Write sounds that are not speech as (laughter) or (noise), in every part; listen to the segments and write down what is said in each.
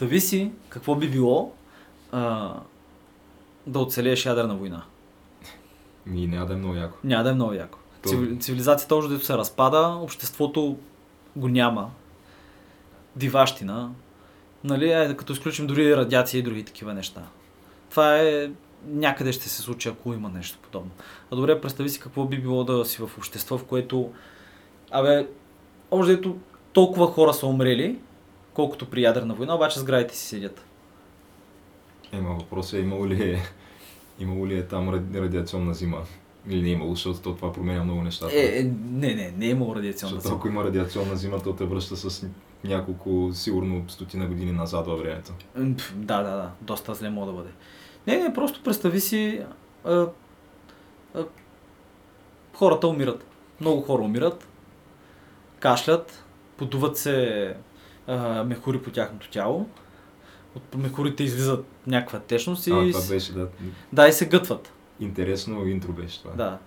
Представи си какво би било а, да оцелееш ядрена война. Ми няма да е много яко. Няма да е много яко. Цивили- Цивилизацията още дето се разпада, обществото го няма. Диващина. Нали, айде, като изключим дори радиация и други такива неща. Това е някъде ще се случи, ако има нещо подобно. А добре, представи си какво би било да си в общество, в което Абе, дето толкова хора са умрели, колкото при ядрена война, обаче сградите си седят. Ема въпросът е имало ли е, имало ли е там ради- радиационна зима? Или не е имало, защото то това променя много нещата. Е, е, не, не, не е имало радиационна защото зима. ако има радиационна зима, то те връща с няколко, сигурно стотина години назад във времето. Да, да, да, доста зле мога да бъде. Не, не, просто представи си, а, а, хората умират. Много хора умират, кашлят, подуват се а, мехури по тяхното тяло, от мехурите излизат някаква течност и, А, това беше, да. да, и се гътват. Интересно интро беше това. Да.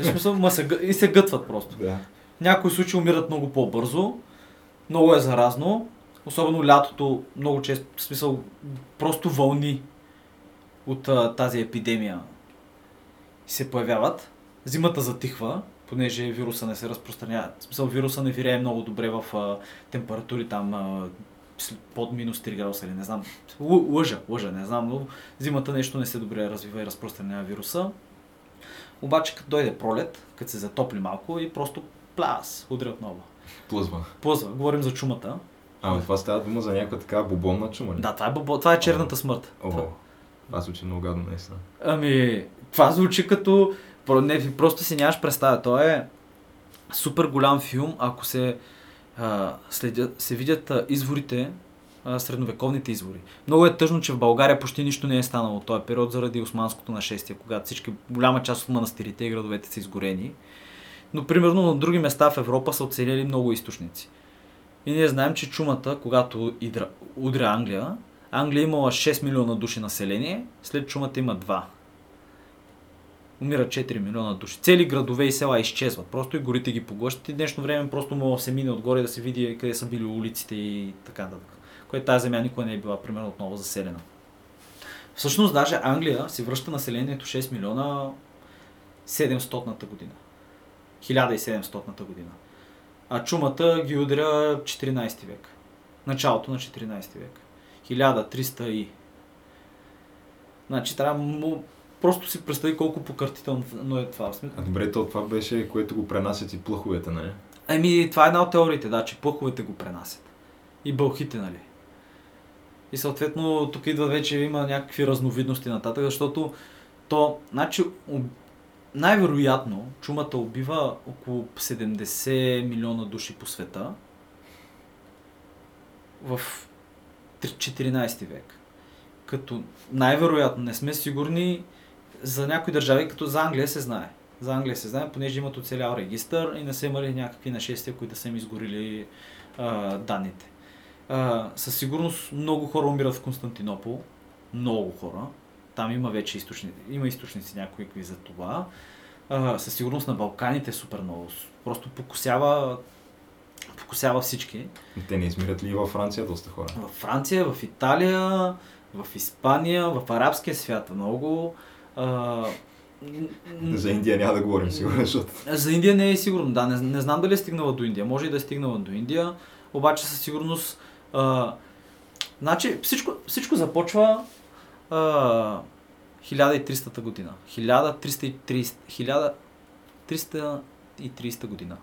В смисъл, ма се, и се гътват просто. да. В някои случаи умират много по-бързо, много е заразно, особено лятото, много често, в смисъл, просто вълни от а, тази епидемия се появяват. Зимата затихва, понеже вируса не се разпространява. В смисъл, вируса не вирее много добре в а, температури там а, под минус 3 градуса или не знам. Л- лъжа, лъжа, не знам, но зимата нещо не се добре развива и разпространява вируса. Обаче, като дойде пролет, като се затопли малко и просто пляс, удря отново. Плъзва. Плъзва, говорим за чумата. Ама това става дума за някаква така бубонна чума ли? Да, това е, бобо, това е черната смърт. О, Това- това звучи много гадно, наистина. Ами, това звучи като... Не, просто си нямаш представа. То е супер голям филм, ако се, а, следят, се видят а, изворите, а, средновековните извори. Много е тъжно, че в България почти нищо не е станало от този период заради османското нашествие, когато всички, голяма част от манастирите и градовете са изгорени. Но примерно на други места в Европа са оцелели много източници. И ние знаем, че чумата, когато идра, удря Англия, Англия имала 6 милиона души население, след чумата има 2. Умират 4 милиона души. Цели градове и села изчезват. Просто и горите ги поглъщат. И днешно време просто мога да се мине отгоре да се види къде са били улиците и така нататък. Което тази земя никога не е била примерно отново заселена. Всъщност даже Англия си връща населението 6 милиона 700-та година. 1700-та година. А чумата ги удря 14 век. Началото на 14 век. 1300 и. Значи трябва. Просто си представи колко покъртително е това. А добре, то това беше, което го пренасят и плъховете, нали? Еми, това е една от теориите, да, че плъховете го пренасят. И бълхите, нали? И съответно, тук идва вече, има някакви разновидности нататък, защото то, значи, най-вероятно, чумата убива около 70 милиона души по света в три- 14 век. Като най-вероятно, не сме сигурни, за някои държави, като за Англия се знае. За Англия се знае, понеже имат оцелял регистър и не са имали някакви нашествия, които са им изгорили а, данните. А, със сигурност много хора умират в Константинопол. Много хора. Там има вече източници, има източници някои за това. А, със сигурност на Балканите е супер много. Просто покусява, покусява всички. Те не измират ли и във Франция доста хора? В Франция, в Италия, в Испания, в арабския свят много. А, За Индия няма да говорим, сигурно, защото... За Индия не е сигурно, да. Не, не знам дали е стигнала до Индия. Може и да е стигнала до Индия, обаче със сигурност. А, значи всичко, всичко започва а, 1300 година. 1330, 1330 година.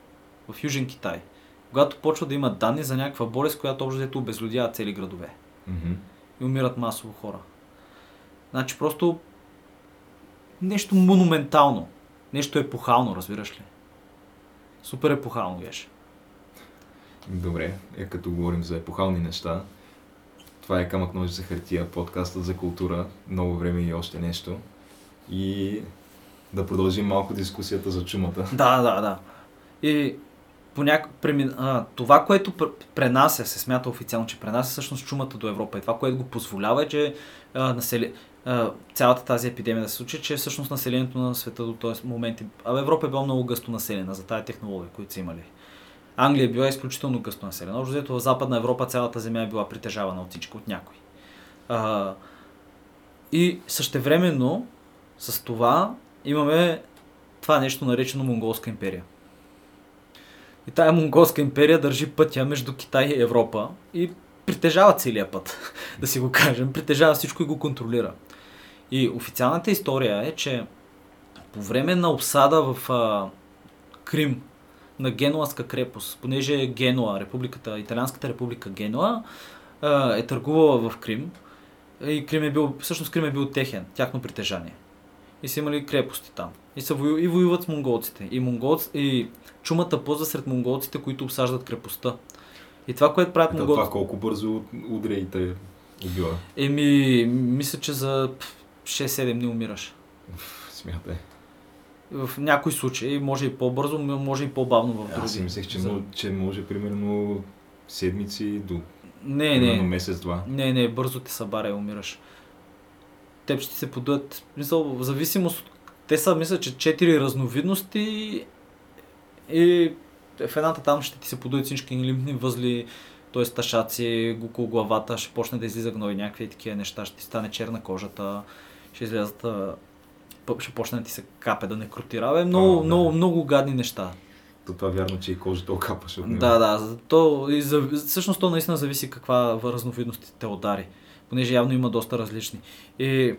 В Южен Китай. Когато почва да има данни за някаква болест, която общо взето обезлюдява цели градове. Мгм. И умират масово хора. Значи просто нещо монументално. Нещо епохално, разбираш ли? Супер епохално беше. Добре, е като говорим за епохални неща. Това е Камък ножи за хартия, подкаста за култура, ново време и още нещо. И да продължим малко дискусията за чумата. (laughs) Да, да, да. И поняк... премин... а, това, което пр- пренася, се смята официално, че пренася всъщност чумата до Европа и това, което го позволява е, че а, насели... цялата тази епидемия да се случи, че всъщност населението на света до този момент, а Европа е била много гъсто населена за тази технология, които са имали. Англия е била изключително гъсто населена. Общо взето в Западна Европа цялата земя е била притежавана от всички, от някой. А, и същевременно с това имаме това нещо наречено Монголска империя. И тая Монголска империя държи пътя между Китай и Европа и притежава целия път, (laughs) да си го кажем. Притежава всичко и го контролира. И официалната история е, че по време на обсада в а, Крим на Генуаска крепост, понеже Генуа, републиката, Италианската република Генуа а, е търгувала в Крим и Крим е бил, всъщност Крим е бил техен, тяхно притежание. И са имали крепости там. И, са вою, и воюват с монголците. И, монголц, и чумата пълза сред монголците, които обсаждат крепостта. И това, което правят монголците... това колко бързо удря и те убива. Еми, мисля, че за 6-7 дни умираш. Смятай. В някои случаи може и по-бързо, може и по-бавно в други. Аз си мислех, че, За- може, че може примерно седмици до Не, примерно не. месец-два. Не, не, бързо ти събаря и умираш. Теб ще се подуят. Мисъл, в зависимост от... Те са, мисля, че четири разновидности и в едната там ще ти се подуят всички лимфни възли, т.е. ташаци, около главата, ще почне да излиза гной, някакви такива неща, ще ти стане черна кожата, ще излязат, а, ще почне да ти се капе да некротира. Бе, много, А, да. много, много гадни неща. То това вярно, че и кожата окапаше от него. Да, да. То, и за, всъщност то наистина зависи каква разновидност те удари. Понеже явно има доста различни. И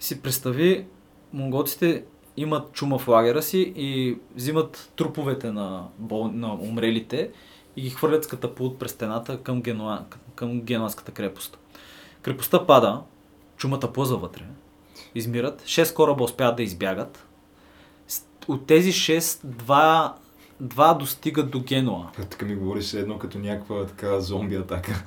си представи, монголците имат чума в лагера си и взимат труповете на, бол... на умрелите и ги хвърлят с катапулт през стената към, Генуа... към генуанската крепост. Крепостта пада, чумата плъза вътре, измират, 6 кораба успяват да избягат. От тези 6, два, два достигат до Генуа. Тук ми говориш едно като някаква така зомби атака.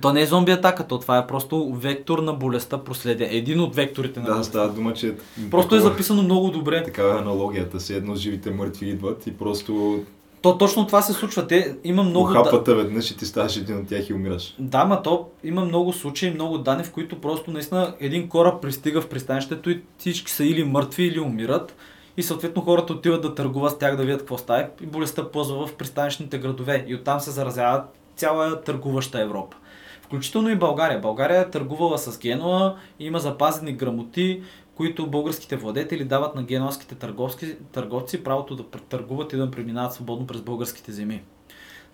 То не е зомби атака, то това е просто вектор на болестта проследя. Един от векторите на Да, болестта. става дума, че... Просто е такова- записано много добре. Така е аналогията, все едно живите мъртви идват и просто То точно това се случва. Те има много... Да... ухапата веднъж и ти ставаш един от тях и умираш. Да, ма то има много случаи, много данни, в които просто наистина един кораб пристига в пристанището и всички са или мъртви, или умират. И съответно хората отиват да търгуват с тях да видят какво става и болестта плъзва в пристанищните градове. И оттам се заразява цяла търгуваща Европа. Включително и България. България е търгувала с Генуа има запазени грамоти, които българските владетели дават на генуанските търговски, търговци правото да търгуват и да преминават свободно през българските земи.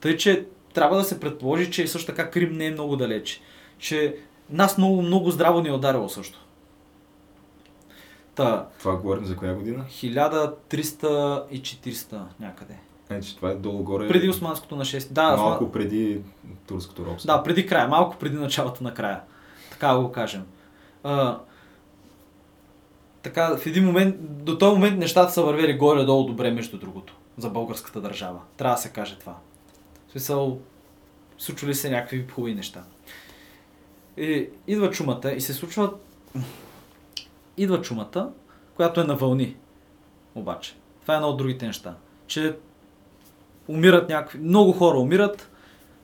Тъй, че трябва да се предположи, че също така Крим не е много далеч. Че нас много, много здраво ни е ударило също. Та, Това говорим за коя година? 1300 и 400 някъде. Значи това е долу-горе. Преди османското на 6. Да, Малко осма... преди турското робство. да, преди края, малко преди началото на края. Така го кажем. А, така, в един момент, до този момент нещата са вървели горе-долу добре, между другото, за българската държава. Трябва да се каже това. В смисъл, случвали се някакви хубави неща. И, идва чумата и се случва... Идва чумата, която е на вълни. Обаче. Това е едно от другите неща. Че умират някакви... Много хора умират,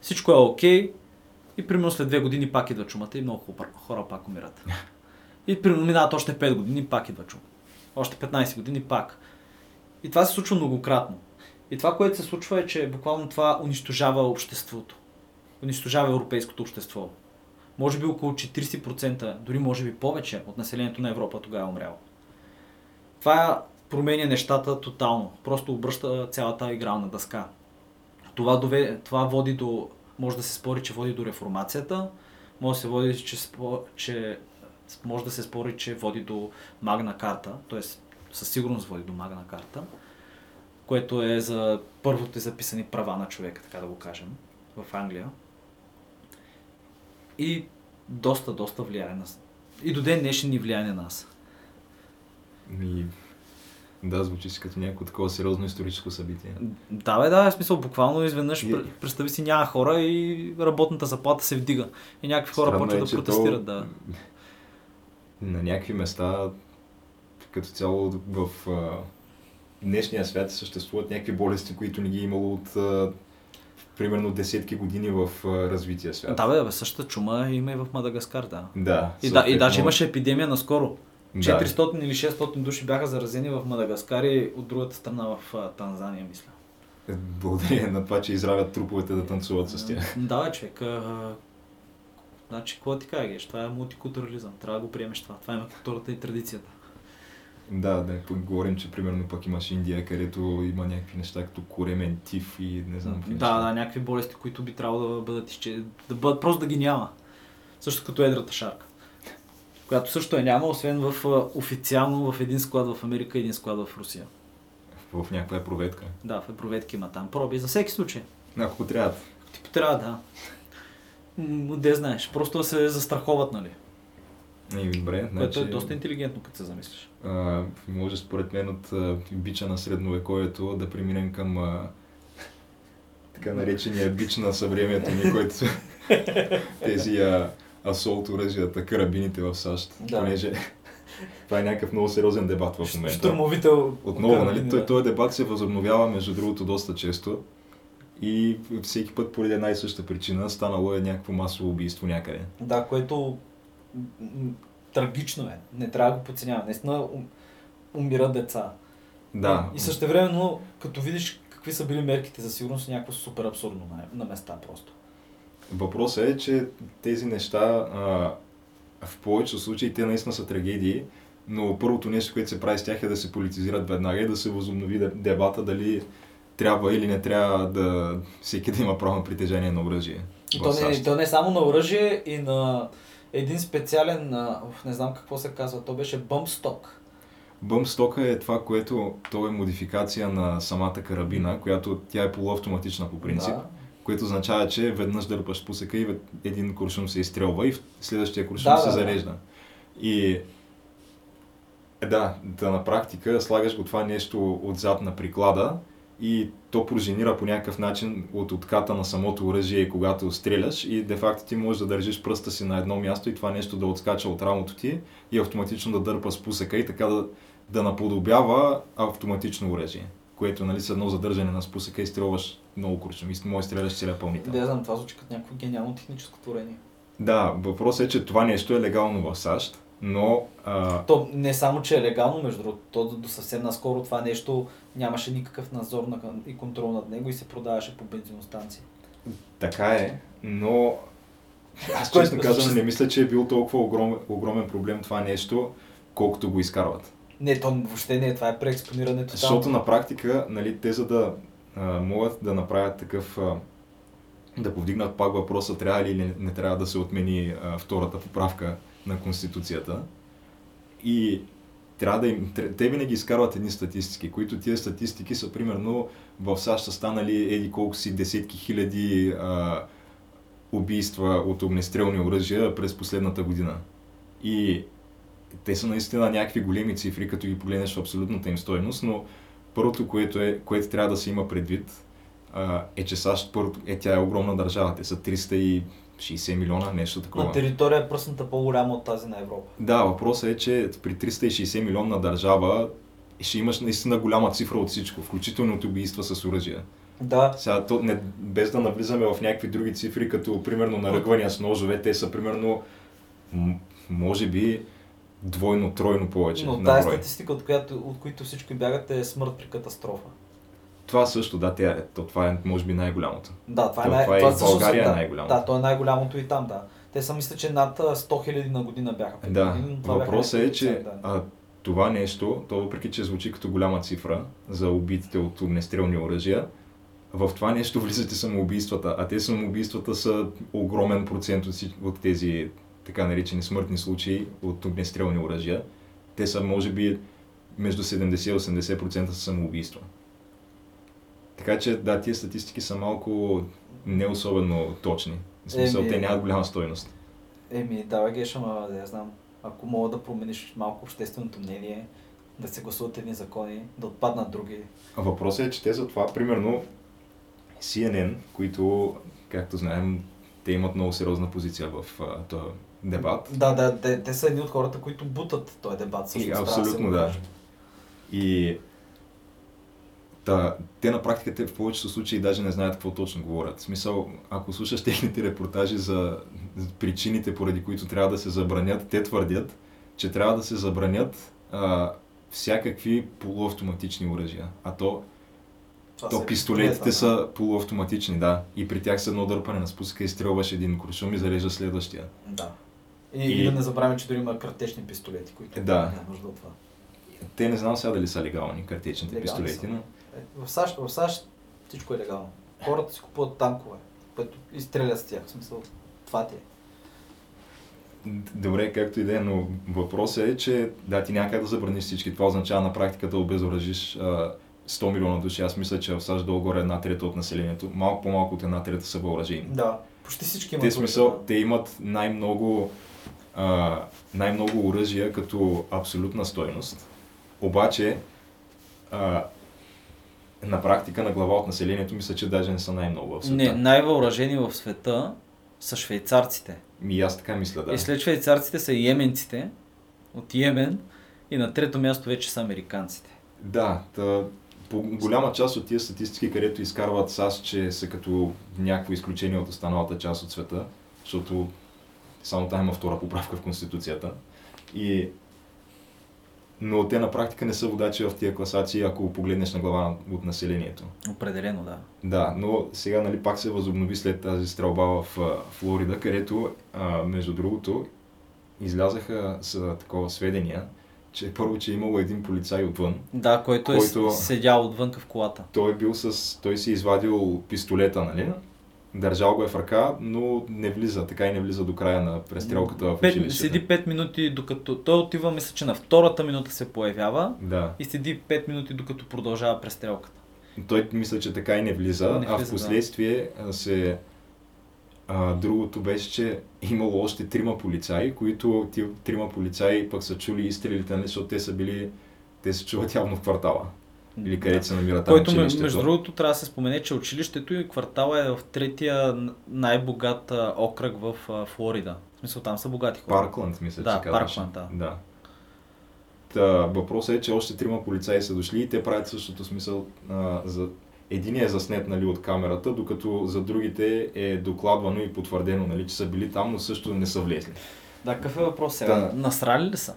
всичко е окей и примерно след две години пак идва чумата и много хора пак умират. (laughs) И примерно минават още 5 години, пак идва чума. Още 15 години пак. И това се случва многократно. И това, което се случва е, че буквално това унищожава обществото. Унищожава европейското общество. Може би около 40%, дори може би повече от населението на Европа тогава е умряло. Това променя нещата тотално. Просто обръща цялата игрална дъска. Това, дове, това води до... Може да се спори, че води до реформацията. Може да се води, че, че може да се спори, че води до Магна карта, т.е. със сигурност води до Магна карта, което е за първото записани права на човека, така да го кажем, в Англия. И доста, доста влияе на... И до ден днешен ни влияе на нас. И да, звучи си като някакво такова сериозно историческо събитие. Да, бе, да, в смисъл, буквално изведнъж И- пр- представи си няма хора и работната заплата се вдига. И някакви хора Странно почват е, да протестират, то да. На някакви места, като цяло в а, днешния свят съществуват някакви болести, които не ги е имало от а, примерно десетки години в а, развития свят. Да, бе, бе, същата чума има и в Мадагаскар, да. Да, И, да, и даже имаше епидемия наскоро. Да. 400 или 600 души бяха заразени в Мадагаскар и от другата страна в а, Танзания, мисля. Благодарение на това, че изравят труповете да танцуват с тях. Да, човек. Значи, какво ти кажа, Геш? Това е мултикултурализъм. Трябва да го приемеш това. Това е културата и традицията. Да, да, говорим, че примерно пък имаш Индия, където има някакви неща като коремен тиф и не знам какви Да, неща. да, някакви болести, които би трябвало да бъдат изче... да бъдат просто да ги няма. Също като едрата шарка. Която също е няма, освен в официално в един склад в Америка и един склад в Русия. В някаква е проветка. Да, в проветки има там проби, за всеки случай. Ако трябва. Ти трябва да. М, Де знаеш, просто да се застраховат, нали? И добре, Което значи, е доста интелигентно, като се замислиш. а, може според мен от а, бича на средновековието да преминем към а, така наречения бич на съвремието ни, който (laughs) тези а, асолт оръжията, карабините в САЩ, Да. понеже това е някакъв много сериозен дебат в момента. Штурмовите Отново, нали, той, този дебат се възобновява, между другото, доста често. И всеки път поради една и съща причина станало е някакво масово убийство някъде. Да, което трагично е. Не трябва да го подценяваме. Наистина ум- умират деца. Да, И също времено, като видиш какви са били мерките за сигурност, е някакво супер абсурдно на, на места просто. въпросът е, че тези неща а, в повечето случаи те наистина са трагедии, но първото нещо, което се прави с тях е да се политизират веднага и да се възобнови де- дебата дали трябва или не трябва да всеки да има право на притежание на оръжие. И то не, то не само на оръжие и на един специален, уф, не знам какво се казва, то беше бъмсток. Бъмстока е това, което то е модификация на самата карабина, която тя е полуавтоматична по принцип, Да. което означава, че веднъж дърпаш спусъка и един куршум се изстрелва и следващия куршум Да, се да, да. зарежда. И е, да, да на практика слагаш го това нещо отзад на приклада и то пружинира по някакъв начин от отката на самото оръжие, когато стреляш и де факто ти можеш да държиш пръста си на едно място и това нещо да отскача от рамото ти и автоматично да дърпа спусъка и така да, да наподобява автоматично оръжие, което нали, с едно задържане на спусъка изстрелваш много куршум и може стреляш целия пълнител. Да, я знам, това звучи като някакво гениално техническо творение. Да, въпросът е, че това нещо е легално в САЩ, но а, То не само, че е легално, между другото, то до, съвсем наскоро това нещо нямаше никакъв надзор на, и контрол над него и се продаваше по бензиностанции. така е, но аз честно казвам не мисля, че е бил толкова огромен, огромен проблем това нещо, колкото го изкарват. Не, то въобще не е, това е преекспонирането. Защото на практика, нали, те за да а, могат да направят такъв, а, да повдигнат пак въпроса, трябва ли или не, не трябва да се отмени а, втората поправка на Конституцията. И трябва да им, те винаги изкарват едни статистики, които тия статистики са примерно в САЩ са станали еди колко си десетки хиляди а, убийства от огнестрелни оръжия през последната година. И те са наистина някакви големи цифри, като ги погледнеш в абсолютната им стойност, но първото, което, е, което трябва да се има предвид, а, е, че САЩ първото, е, тя е огромна държава. Те са 360 милиона, нещо такова. На територия е пръсната по-голяма от тази на Европа. Да, въпросът е, че при 360 милионна държава ще имаш наистина голяма цифра от всичко, включително от убийства с оръжия. Да, Сега, то, не, без да навлизаме в някакви други цифри, като примерно наръгвания с ножове, те са примерно, може би, двойно, тройно повече но тази статистика, от, която, от които всички бягат е смърт при катастрофа. Това също, да, тя, е- то, това е може би най-голямото. Да, това е, най- това в също са- България е да, най-голямото. Да, то е най-голямото и там, да. Те са мисля, че над а, 100 хиляди на година бяха. Да, това бяха въпросът е, че да. а, това нещо, то въпреки, че звучи като голяма цифра за убитите от огнестрелни оръжия, в това нещо влизат и самоубийствата, а те самоубийствата са огромен процент от, тези така наречени смъртни случаи от огнестрелни оръжия. Те са, може би, между 70 и 80% са самоубийства. Така че, да, тия статистики са малко не особено точни. В смисъл, Еми, те нямат голяма стойност. Еми, давай геш, ама да я знам. Ако мога да промениш малко общественото мнение, да се гласуват едни закони, да отпаднат други. А въпросът е, че те за това, примерно, CNN, които, както знаем, те имат много сериозна позиция в а, този дебат. Да, да, те, те са едни от хората, които бутат този дебат. И, да се абсолютно да. каже. И та, те на практика те в повечето случаи даже не знаят какво точно говорят. В смисъл, ако слушаш техните репортажи за причините, поради които трябва да се забранят, те твърдят, че трябва да се забранят а, всякакви полуавтоматични оръжия. А то, Това то са пистолетите са полуавтоматични, да. И при тях с едно дърпане на спуска изстрелваш един куршум и зарежда следващия. Да. И, И- и... да не забравяме, че дори има картечни пистолети, които Да. няма нужда от това. Те не знам сега дали са легални картечните Легални пистолети, са. но в, САЩ, в САЩ всичко е легално. Хората си купуват танкове, които изстрелят с тях. В смисъл, това ти е. Добре, както и да е, но въпросът е, че да, ти няма как да забраниш всички. Това означава на практика да обезоръжиш а, 100 милиона души. Аз мисля, че в САЩ долу-горе една трета от населението, малко по-малко от една трета са въоръжени. Да. Почти всички имат Те смисъл, да. те имат най-много, а, най-много оръжия като абсолютна стойност. Обаче, а, на практика на глава от населението мисля, че даже не са най-много в света. Не, най-въоръжени в света са швейцарците. Ми аз така мисля, да. И след швейцарците са йеменците от Йемен. И на трето място вече са американците. Да, та, по голяма част от тия статистики, където изкарват САЩ, че са като някакво изключение от останалата част от света, защото само там има втора поправка в Конституцията. И... Но те на практика не са водачи в тия класации, ако погледнеш на глава от населението. Определено, да. Да, но сега нали, пак се възобнови след тази стрелба в Флорида, където, а, между другото, излязаха с такова сведения, че първо, че е имало един полицай отвън, Да, който, Който- е седял отвън в колата. той е бил с... Той си е извадил пистолета, нали? Държал го е в ръка, но не влиза, така и не влиза до края на престрелката в Пет, училището. седи 5 минути, докато той отива, мисля, че на втората минута се появява Да. и седи 5 минути, докато продължава престрелката. Той мисля, че така и не влиза, Не а влиза, в последствие а, се... А, другото беше, че имало още трима полицаи, които трима полицаи пък са чули изстрелите, нали, защото те са били... Те се чуват явно в квартала. Или където се намира там Който, ме- училището. между другото, трябва да се спомене, че училището и квартала е в третия най-богат окръг в Флорида. В смисъл, там са богати хора. Паркланд, мисля, Да, че казваше. Паркланд, да. да. Та, въпросът е, че още трима полицаи са дошли и те правят същото смисъл. А, за... Единият е заснет нали, от камерата, докато за другите е докладвано и потвърдено, нали, че са били там, но също не са влезли. Да, какъв е въпрос сега? Да. Насрали ли са?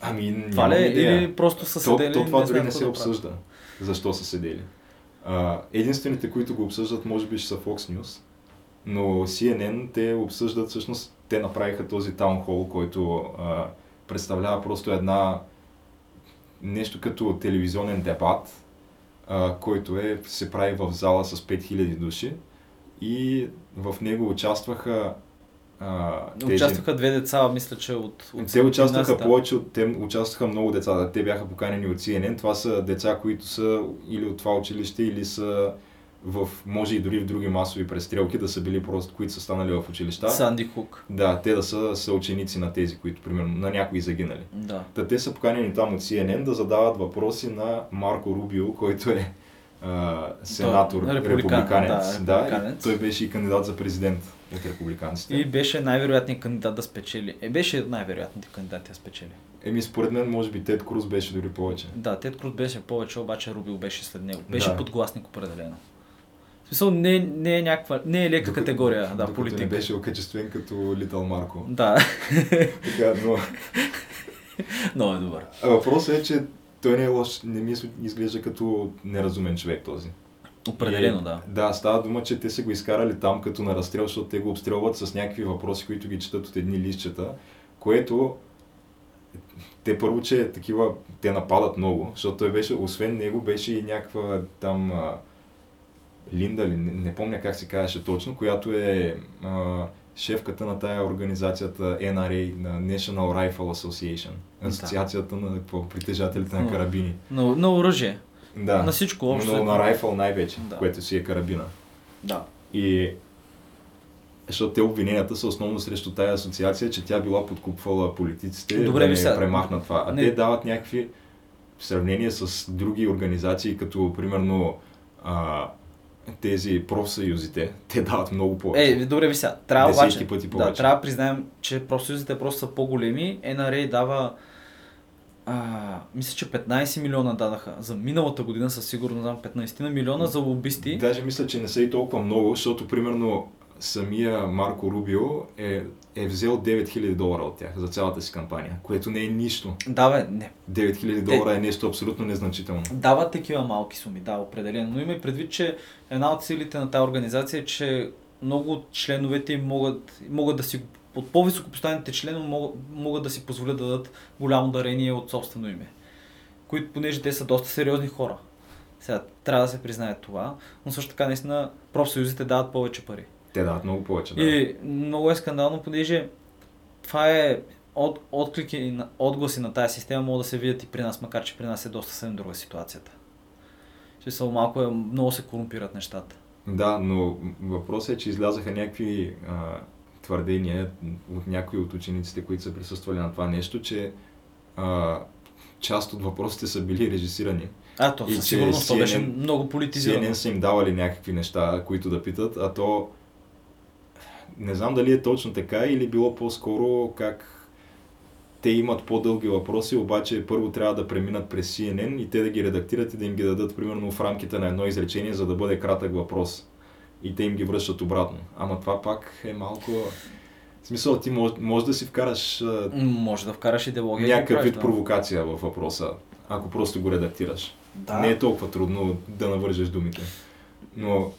Ами, Това ли е? Или просто са то, седели то и това дори не какво се да правят? Защо са седели. Единствените, които го обсъждат, може би ще са Fox News, но CNN те обсъждат, всъщност, те направиха този таунхол, който представлява просто една нещо като телевизионен дебат, който е, се прави в зала с 5000 души и в него участваха а, тези... Участваха две деца, мисля, че от... от Те участваха повече от... Те участваха много деца. Да, те бяха поканени от CNN. Това са деца, които са или от това училище, или са в... Може и дори в други масови престрелки да са били просто, които са станали в училища. Санди Хук. Да, те да са съученици на тези, които, примерно, на някои загинали. Да. Та те са поканени там от CNN да задават въпроси на Марко Рубио, който е а, сенатор, Той е републикан, републиканец. да, Да, републиканец. и той беше и кандидат за президент от републиканците. И беше най-вероятният кандидат да спечели. Е, беше най-вероятният кандидат да спечели. Еми, според мен, може би Тед Круз беше дори повече. Да, Тед Круз беше повече, обаче Рубил беше след него. Беше Да. подгласник определено. В смисъл, не, не е някаква, не е лека Докато- категория, да, докато политик. не беше окачествен като Литъл Марко. Да, (laughs) Така, но много е добър. а въпросът е, че той не е лош, не ми изглежда като неразумен човек този. Определено, И, да. Да, става дума, че те са го изкарали там като на разстрел, защото те го обстрелват с някакви въпроси, които ги четат от едни листчета, което те първо, че такива, те нападат много, защото той беше, освен него, беше и някаква там а, Линда, ли, не, не помня как се казваше точно, която е а, шефката на тая организацията NRA, на National Rifle Association, Да. асоциацията на какво, притежателите на карабини. На, на оръжие. Да, На всичко общо. но на райфъл най-вече, Да. което си е карабина. Да. И защото те обвиненията са основно срещу тая асоциация, че тя била подкупвала политиците Добре, да не сега- премахнат това. А не. те дават някакви в сравнение с други организации, като примерно а, тези профсъюзите, те дават много повече. Е, добре, ви сега. Трябва обаче, пъти да, повече. трябва да признаем, че профсъюзите просто са по-големи. NRA дава а, мисля, че 15 милиона дадаха за миналата година, със сигурност знам 15 на милиона за лобисти. Даже мисля, че не са и толкова много, защото примерно самия Марко Рубио е, е взел 9000 долара от тях за цялата си кампания, което не е нищо. Да, бе, не. 9000 долара е нещо абсолютно незначително. Дават такива малки суми, да, определено. Но има и предвид, че една от силите на тази организация е, че много от членовете могат, могат да си, от по-високо поставените членове могат, могат да си позволят да дадат голямо дарение от собствено име. Които, понеже те са доста сериозни хора. Сега, трябва да се признае това, но също така наистина профсъюзите дават повече пари. Те дават много повече. Да. И много е скандално, понеже това е от, отклики на, отгласи на тази система могат да се видят и при нас, макар че при нас е доста съвсем друга ситуацията. Че са малко е, много се корумпират нещата. Да, но въпросът е, че излязаха някакви а, твърдения от някои от учениците, които са присъствали на това нещо, че а, част от въпросите са били режисирани. А, то със сигурност то беше много политизирано. CNN са им давали някакви неща, които да питат, а то не знам дали е точно така или било по-скоро как те имат по-дълги въпроси, обаче първо трябва да преминат през CNN и те да ги редактират и да им ги дадат примерно в рамките на едно изречение, за да бъде кратък въпрос. И те им ги връщат обратно. Ама това пак е малко... В смисъл, ти може, може да си вкараш Може да вкараш идеология. някакъв вид да. провокация във въпроса, ако просто го редактираш. Да. Не е толкова трудно да навържеш думите. Но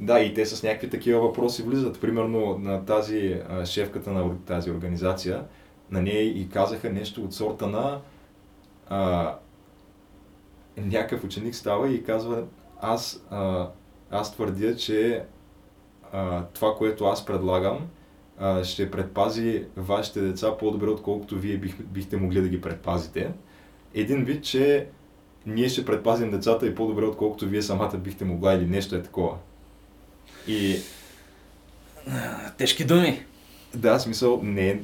да, и те с някакви такива въпроси влизат. Примерно на тази а, шефката на тази организация, на нея и казаха нещо от сорта на а, някакъв ученик става и казва аз, а, аз твърдя, че а, това, което аз предлагам, а, ще предпази вашите деца по-добре, отколкото вие бих, бихте могли да ги предпазите. Един вид, че ние ще предпазим децата и по-добре, отколкото вие самата бихте могла или нещо е такова. И Тежки думи. да, смисъл, не,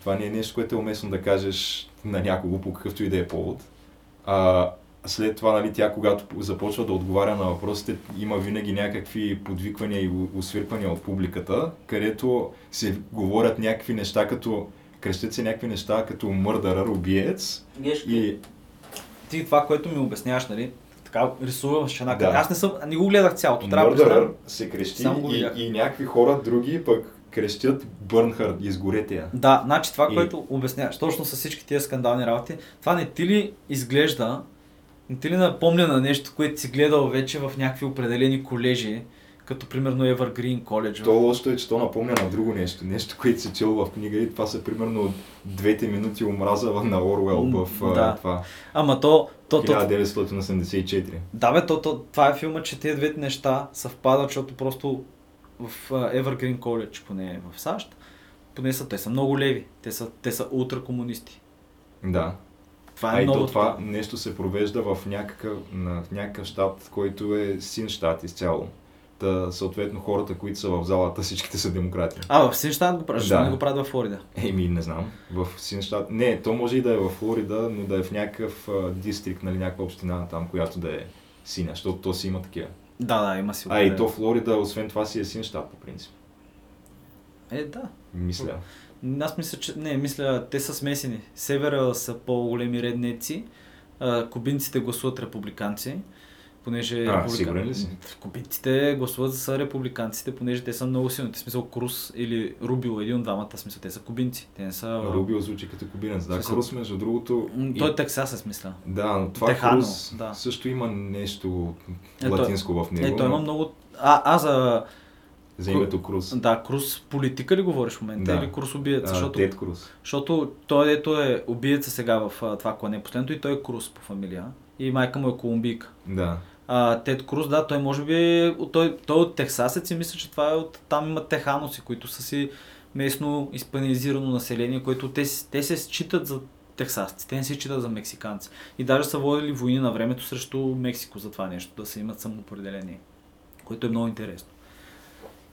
това не е нещо, което е уместно да кажеш на някого по какъвто и да е повод. А, след това, нали, тя когато започва да отговаря на въпросите, има винаги някакви подвиквания и усвирквания от публиката, където се говорят някакви неща като, крещят се някакви неща като мърдърър, убиец и Ти това, което ми обясняваш, нали? Така рисуваш една Да. Аз не съм, не го гледах цялото. Трябва да мърдърър признам. се крещи и, и някакви хора други пък крещят Бърнхард, изгорете я. Да, значи това, И- което обясняваш, точно с всички тези скандални работи, това не ти ли изглежда, не ти ли напомня на нещо, което си гледал вече в някакви определени колежи, като примерно Evergreen College. То лошото е, че то напомня на друго нещо. Нещо, което си чел в книга и това са примерно двете минути омраза на Орвел в да. това. Ама то, то, то, 1984. да бе, то, то, това е филма, че тези двете неща съвпадат, защото просто в Evergreen College, поне в САЩ, поне са, те са много леви, те са, те са ултракомунисти. Да. Това А е и много... то това нещо се провежда в някакъв, на, в някакъв щат, който е син щат изцяло. Та, съответно, хората, които са в залата, всичките са демократи. А, в Синщат го правят, Да. не го правят във Флорида? Еми, не знам. В Синщат. Не, то може и да е в Флорида, но да е в някакъв а, дистрикт, нали, някаква община там, която да е синя, защото то си има такива. Да, да, има си. А и то Флорида, освен това си е син щат, по принцип. Е, да. Мисля. Аз мисля, че... Не, мисля, те са смесени. Севера са по-големи реднеци, а, кубинците гласуват републиканци, понеже... А, сигурен ли си? Кубинците гласуват за републиканците, понеже те са много силни. В смисъл Крус или Рубио, един от двамата, смисъл те са кубинци. Те не са... Рубио звучи като кубинец. Да, Смисъл- Крус, между другото... Той е Тексас, мисля. Да, но това Техано, Крус да. също има нещо Е, латинско в него. Е, той има но много... А, а за... За името Крус. Да, Крус политика ли говориш в момента Да. или Крус убиец? А, Защото Тед Крус. Защото той, дето е убиеца сега в а, това клане последното и той е Круз по фамилия. И майка му е колумбийка. Да. А, Тед Круз, да, той може би е той, той е от Техсасец и мисля, че това е от там има теханоси, които са си местно испанизирано население, което те, те се считат за техсасци, те не се считат за мексиканци. И даже са водили войни на времето срещу Мексико за това нещо, да се имат самоопределение, което е много интересно.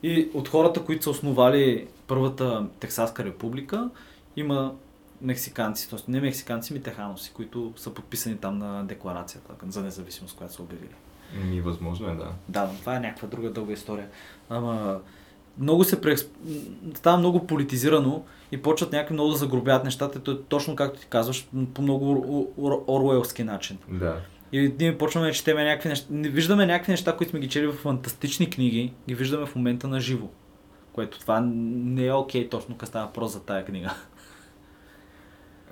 И от хората, които са основали първата Техсаска република, има мексиканци, т.е. не мексиканци, ми теханоси, които са подписани там на декларацията за независимост, която са обявили. Ми, възможно е, да. Да, но това е някаква друга дълга история. Ама много се преексп... става много политизирано и почват някакви много да загробят нещата, то точно както ти казваш, по много оруелски начин. Да. И ние почваме да четеме някакви неща, не виждаме някакви неща, които сме ги чели в фантастични книги, ги виждаме в момента на живо. Което това не е окей точно, като става въпрос за тая книга.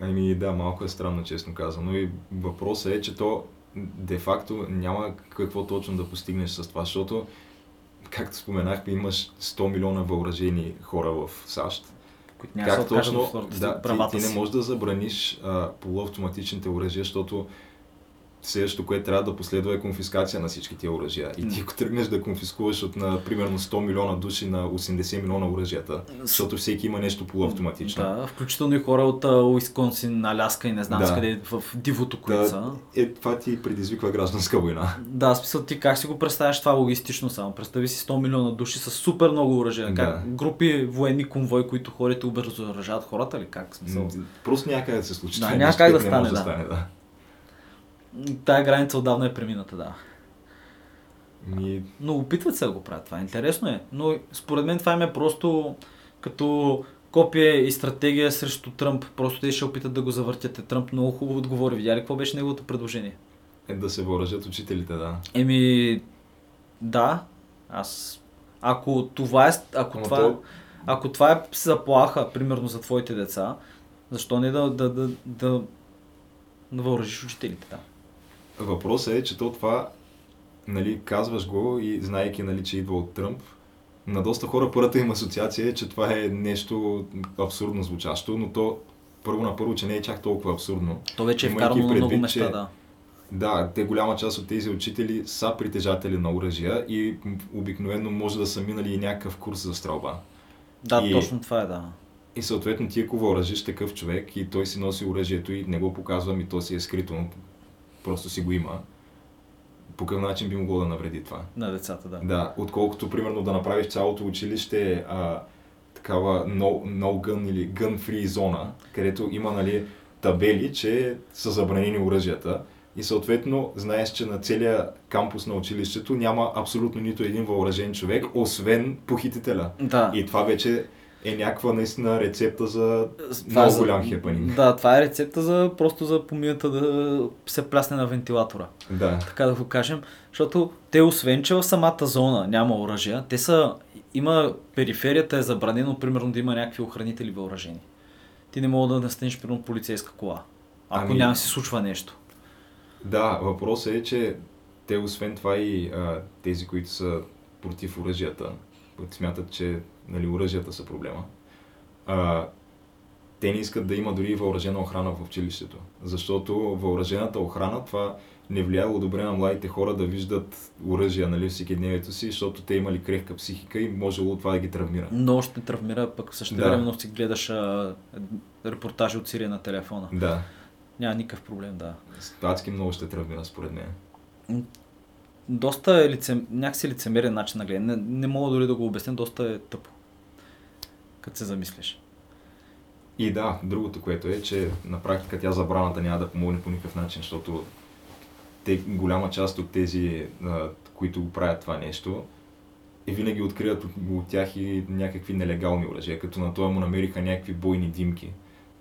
Ами да, малко е странно, честно казано. И въпросът е, че то де-факто няма какво точно да постигнеш с това, защото, както споменахме, имаш 100 милиона въоръжени хора в САЩ. Които няма как точно, да, ти, ти не можеш да забраниш а, полуавтоматичните оръжия, защото следващото, което трябва да последва е конфискация на всички тия оръжия. И ти ако тръгнеш да конфискуваш от на примерно 100 милиона души на 80 милиона оръжията, защото всеки има нещо полуавтоматично. Да, включително и хора от Уисконсин, Аляска и не знам да. къде в дивото, които да, са. Е, това ти предизвиква гражданска война. Да, смисъл ти как си го представяш това логистично само? Представи си 100 милиона души с супер много оръжия. Да. Как групи военни конвой, които хората обезоръжават хората ли? Как смисъл? Просто някак да се случи. Да, няма как да стане, да. да стане, да. Тая граница отдавна е премината, да. Ми... Но опитват се да го правят. Това е интересно е. Но според мен това им е просто като копие и стратегия срещу Тръмп. Просто те ще опитат да го завъртят. Тръмп много хубаво отговори. Видя ли какво беше неговото предложение? Е да се въоръжат учителите, да. Еми, да. Аз... Ако това е... Ако това... То... Ако това е заплаха, примерно за твоите деца, защо не да, да, да, да, да въоръжиш учителите? Да. Въпросът е, че то това, нали, казваш го и знаеки, нали, че идва от Тръмп, на доста хора първата им асоциация е, че това е нещо абсурдно звучащо, но то първо на първо, че не е чак толкова абсурдно. То вече е вкарано на много места, че, да. Да, те голяма част от тези учители са притежатели на оръжия и обикновено може да са минали и някакъв курс за стрелба. Да, и, точно това е, да. И съответно ти ако въоръжиш такъв човек и той си носи оръжието и не го показвам и то си е скрито просто си го има, по какъв начин би могло да навреди това? На децата, да. Да, отколкото примерно да направиш цялото училище а, такава no, no gun или gun free зона, където има нали, табели, че са забранени оръжията и съответно знаеш, че на целия кампус на училището няма абсолютно нито един въоръжен човек, освен похитителя. Да. И това вече е някаква наистина рецепта за това много за... голям хепанинг. Да, това е рецепта за просто за помията да се плясне на вентилатора. Да. Така да го кажем. Защото те освен, че в самата зона няма оръжия, те са, има, периферията е забранено, примерно да има някакви охранители въоръжени. Ти не мога да настаниш, примерно, полицейска кола. Ако ами... няма си случва нещо. Да, въпросът е, че те освен това и а, тези, които са против оръжията, които смятат, че нали, оръжията са проблема. А, те не искат да има дори въоръжена охрана в училището. Защото въоръжената охрана, това не влияе добре на младите хора да виждат оръжия нали, всеки дневието си, защото те имали крехка психика и можело това да ги травмира. Но ще травмира, пък също да. времено си гледаш а, репортажи от Сирия на телефона. Да. Няма никакъв проблем, да. Адски много ще травмира, според мен доста е лицем, някакси лицемерен начин на гледане. Не, не мога дори да го обясня, доста е тъпо. Като се замислиш. И да, другото, което е, че на практика тя забраната няма да помогне по никакъв начин, защото те, голяма част от тези, които го правят това нещо, и винаги откриват от, от тях и някакви нелегални оръжия, като на това му намериха някакви бойни димки,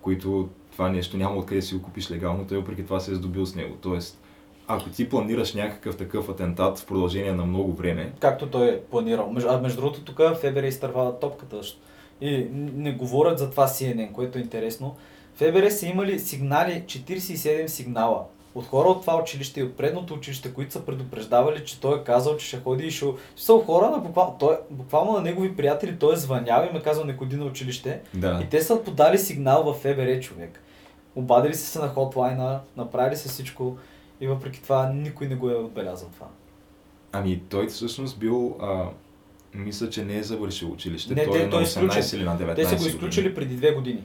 които това нещо няма откъде си го купиш легално, той въпреки това се е здобил с него. Тоест, ако ти планираш някакъв такъв атентат в продължение на много време. Както той е планирал. А между другото, тук Фебер изтърва топката. И не говорят за това CNN, което е интересно. ФБР са имали сигнали, 47 сигнала от хора от това училище и от предното училище, които са предупреждавали, че той е казал, че ще ходи и ще... Са хора на буквално, той, буквално на негови приятели, той е звънял и ме казал не ходи на училище. Да. И те са подали сигнал в ФБР човек. Обадили се се на хотлайна, направили се всичко. И въпреки това никой не го е отбелязал това. Ами той всъщност бил, а, мисля, че не е завършил училище. Не, той те, е той на 18 или на 19 Те са го изключили години. преди две години.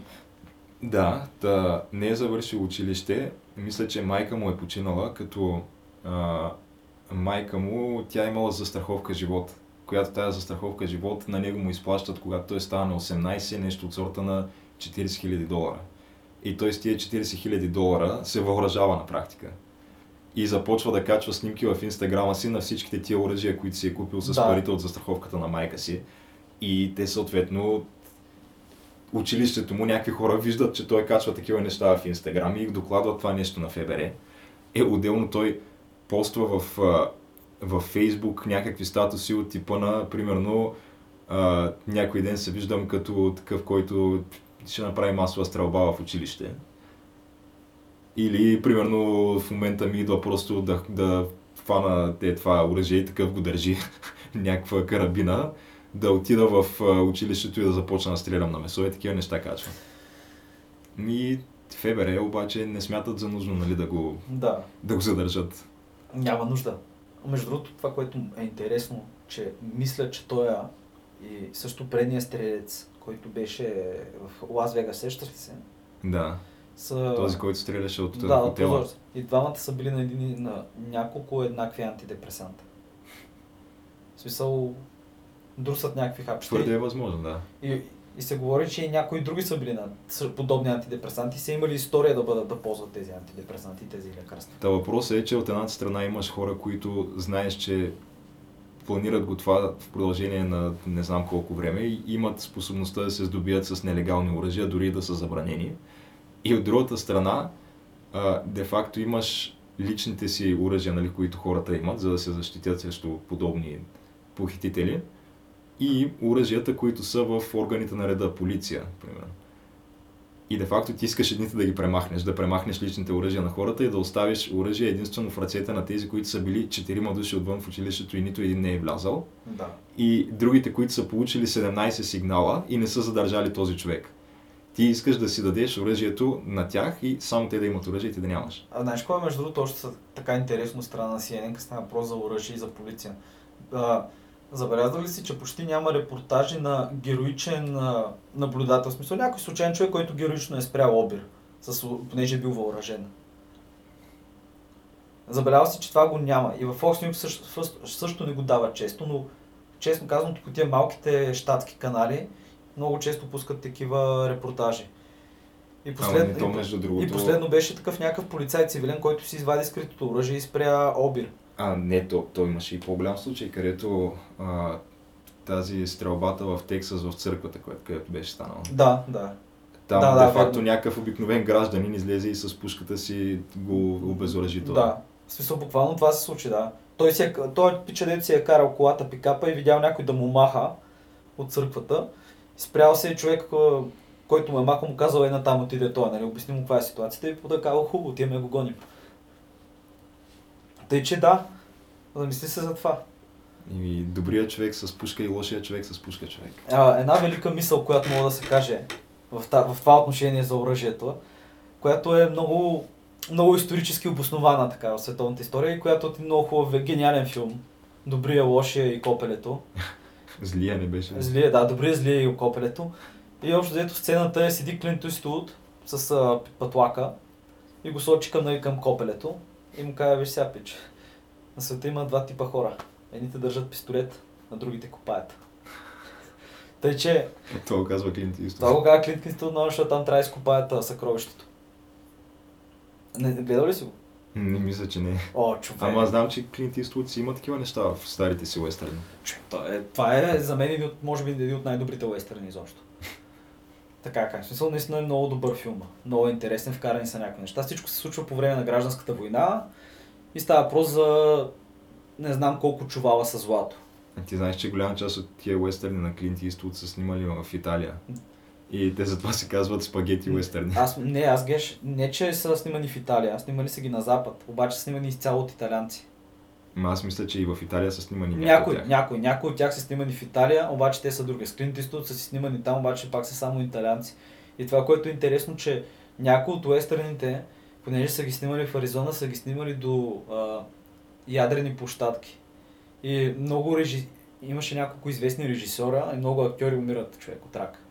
Да, да, не е завършил училище. Мисля, че майка му е починала, като а, майка му, тя е имала застраховка живот, която тази застраховка живот на него му изплащат, когато той става на 18, нещо от сорта на 40 000 долара. И той с тия 40 000 долара се въоръжава на практика. И започва да качва снимки в инстаграма си на всичките тия оръжия, които си е купил с Да. парите от застраховката на майка си. И те съответно училището му някакви хора виждат, че той качва такива неща в Инстаграм и докладват това нещо на ФБР. Е, отделно той поства в, в Фейсбук някакви статуси от типа на, примерно, а, някой ден се виждам като такъв, който ще направи масова стрелба в училище. Или, примерно, в момента ми идва просто да, да фана те, това оръжие и такъв го държи (laughs) някаква карабина, да отида в училището и да започна да стрелям на месо и такива неща качва. И ФБР обаче не смятат за нужно нали, да, го, Да. да го задържат. Няма нужда. Между другото, това, което е интересно, че мисля, че той е и също предния стрелец, който беше в Лас Вегас, сещаш ли се? Да, Са... този, който стреляше от да, от хотела. И двамата са били на, един, на няколко еднакви антидепресанта. В смисъл, друсат някакви хапчета. Твърде е възможно, да. И, и се говори, че и някои други са били на подобни антидепресанти, са имали история да бъдат да ползват тези антидепресанти и тези лекарства. Та въпросът е, че от едната страна имаш хора, които знаеш, че планират го това в продължение на не знам колко време и имат способността да се здобият с нелегални оръжия, дори да са забранени. И от другата страна, де-факто имаш личните си оръжия, нали, които хората имат, за да се защитят срещу подобни похитители. И оръжията, които са в органите на реда, полиция, примерно. И де факто ти искаш едните да ги премахнеш, да премахнеш личните оръжия на хората и да оставиш оръжие единствено в ръцете на тези, които са били четирима души отвън в училището и нито един не е влязал. Да. И другите, които са получили 17 сигнала и не са задържали този човек. Ти искаш да си дадеш оръжието на тях и само те да имат оръжие и ти да нямаш. А знаеш кой е между другото още са така интересно страна на CNN, стана въпрос за оръжие и за полиция? А, ли си, че почти няма репортажи на героичен а, наблюдател? В смисъл някой случайен човек, който героично е спрял обир, с, понеже е бил въоръжен. Забелязал си, че това го няма. И в Fox News също, също не го дава често, но честно казвам, по тия малките щатски канали много често пускат такива репортажи. И не то между другото... и последно беше такъв някакъв полицай цивилен, който си извади скритото оръжие и спря обир. А, не, то, то имаше и по-голям случай, където а, тази стрелбата в Тексас в църквата, която, където беше станала. Да, да. Там, да, де факто, верно. някакъв обикновен гражданин излезе и с пушката си го обезоръжи това. Да. В смисъл, буквално това се случи, да. Той, си е, той пича дето си е карал колата пикапа и видял някой да му маха от църквата. Спрял се е човек, който му е махал, му казал една там отиде той, нали, обясни му каква е ситуацията и потъка казал хубаво, отиваме го гоним. Тъй, че да, замисли се за това. И добрият човек с пушка и лошия човек с пушка човек. А, една велика мисъл, която мога да се каже в, та, в това отношение за оръжието, която е много, много исторически обоснована така в световната история и която е много хубав, гениален филм. Добрия, лошия и копелето. (laughs) Злия не беше. Злия, да, добрия, злия и копелето. И общо взето сцената е седи Клинт Иствуд с а, пътлака и го сочи към, нали, към копелето и му казва, виж сега, пич, на света има два типа хора. Едните държат пистолет, а другите копаят. Тъй, че Това го казва Клинт Иствуд. това го казва Клинт Иствуд, но защото там трябва да изкопаят съкровището. Не, гледал ли си го? Не мисля, че не. О, човек. Ама аз знам, че Клинт Иствуд си има такива неща в старите си уестърни. Това е, това е за мен един от, може би един от най-добрите уестърни изобщо. Така как. Смисъл наистина е много добър филм. Много интересен, вкарани са някакви неща. Всичко се случва по време на гражданската война и става въпрос за не знам колко чувала с злато. Ти знаеш, че голяма част от тия уестърни на Клинт Иствуд са снимали в Италия. И те затова се казват спагети уестърни. Аз, не, аз геш, не че са снимани в Италия, снимали са ги на Запад, обаче са снимани изцяло от италианци. Ама аз мисля, че и в Италия са снимани някои тях. някой, някой от тях са снимани в Италия, обаче те са други. С Клинт Иствуд са си снимани там, обаче пак са само италианци. И това, което е интересно, че някои от уестърните, понеже са ги снимали в Аризона, са ги снимали до а, ядрени площадки. И много режи... имаше няколко известни режисьора и много актьори умират човек от рак.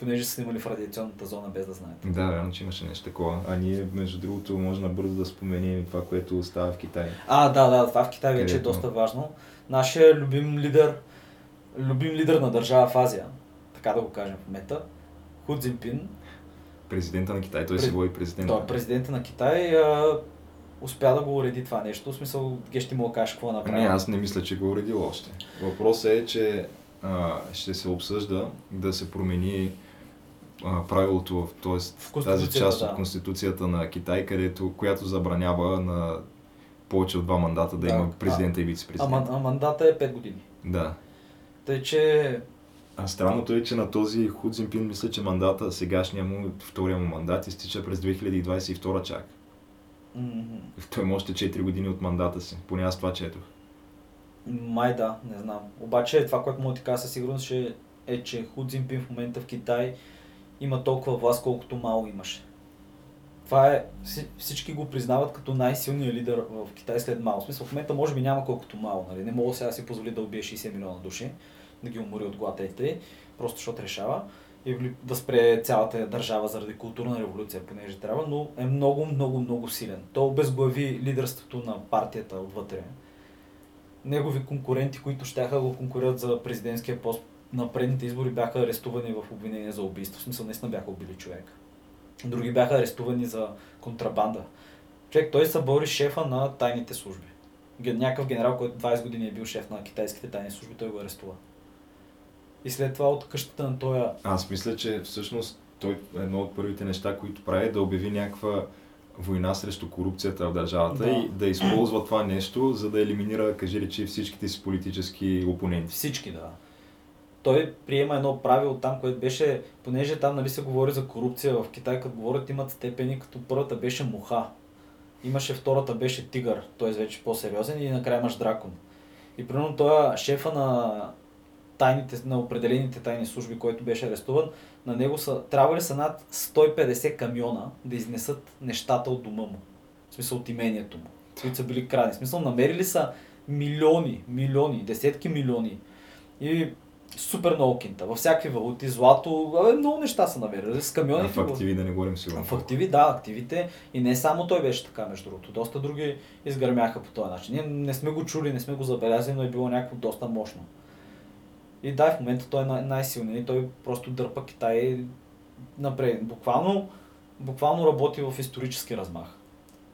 Понеже са снимали в радиационната зона без да знаят. Да, верно, че имаше нещо такова. А ние, между другото, може набързо да споменем и това, което става в Китай. А, да, да, това в Китай вече е доста важно. Нашия любим лидер, любим лидер на държава в Азия, така да го кажем в мета, Ху Цзинпин, президента на Китай, той си Пред- води президент. Той е президента на Китай а, успя да го уреди това нещо. В смисъл, Ге ще му кажеш какво направи. Не, аз не мисля, че го е уредил още. Въпросът е, че а, ще се обсъжда да се промени а, правилото, т.е. тази част да. от Конституцията на Китай, където, която забранява на повече от два мандата да, Да. има президента и а, вице-президент. ман- а мандата е 5 години. Да. Тъй, че А странното е, че на този Ху Цзинпин мисля, че мандата, сегашния му, втория му мандат, изтича през 2022 чак. м- Той има още 4 години от мандата си, поне аз това четох. Май да, не знам. Обаче това, което мога да ти кажа със сигурност, че е, че Ху Цзинпин в момента в Китай има толкова власт, колкото Мао имаше. Това е, вси- всички го признават като най-силният лидер в Китай след Мао. В смисъл, в момента може би няма колкото Мао. Нали? Не мога сега да си позволи да убие 60 милиона души, да ги умори от тъй, просто защото решава. И да спре цялата държава заради културна революция, понеже трябва, но е много, много, много силен. Той обезглави лидерството на партията отвътре негови конкуренти, които да го конкурират за президентския пост на предните избори, бяха арестувани в обвинение за убийство. В смисъл, наистина бяха убили човек. Други бяха арестувани за контрабанда. Човек, той събори шефа на тайните служби. Някакъв генерал, който 20 години е бил шеф на китайските тайни служби, той го арестува. И след това от къщата на този Аз мисля, че всъщност той едно от първите неща, които прави е да обяви някаква война срещу корупцията в държавата Да. и да използва това нещо, за да елиминира, кажи речи, всичките си политически опоненти. Всички, да. Той приема едно правило там, което беше, понеже там нали се говори за корупция в Китай, като говорят имат степени, като първата беше муха. Имаше втората беше тигър, т.е. вече по-сериозен и накрая имаш дракон. И примерно той е шефа на тайните, на определените тайни служби, който беше арестуван, на него са, трябвали са над 150 камиона да изнесат нещата от дома му. В смисъл от имението му, които са били крадени. В смисъл намерили са милиони, милиони, десетки милиони и супер много кинта. Във всякакви валути, злато, абе, много неща са намерили. С камиони. А в активи да не говорим сигурно. В активи, да, активите. И не само той беше така, между другото. Доста други изгърмяха по този начин. Ние не сме го чули, не сме го забелязали, но е било някакво доста мощно. И да, в момента той е най- най-силният и той просто дърпа Китай напред. Буквално, буквално работи в исторически размах.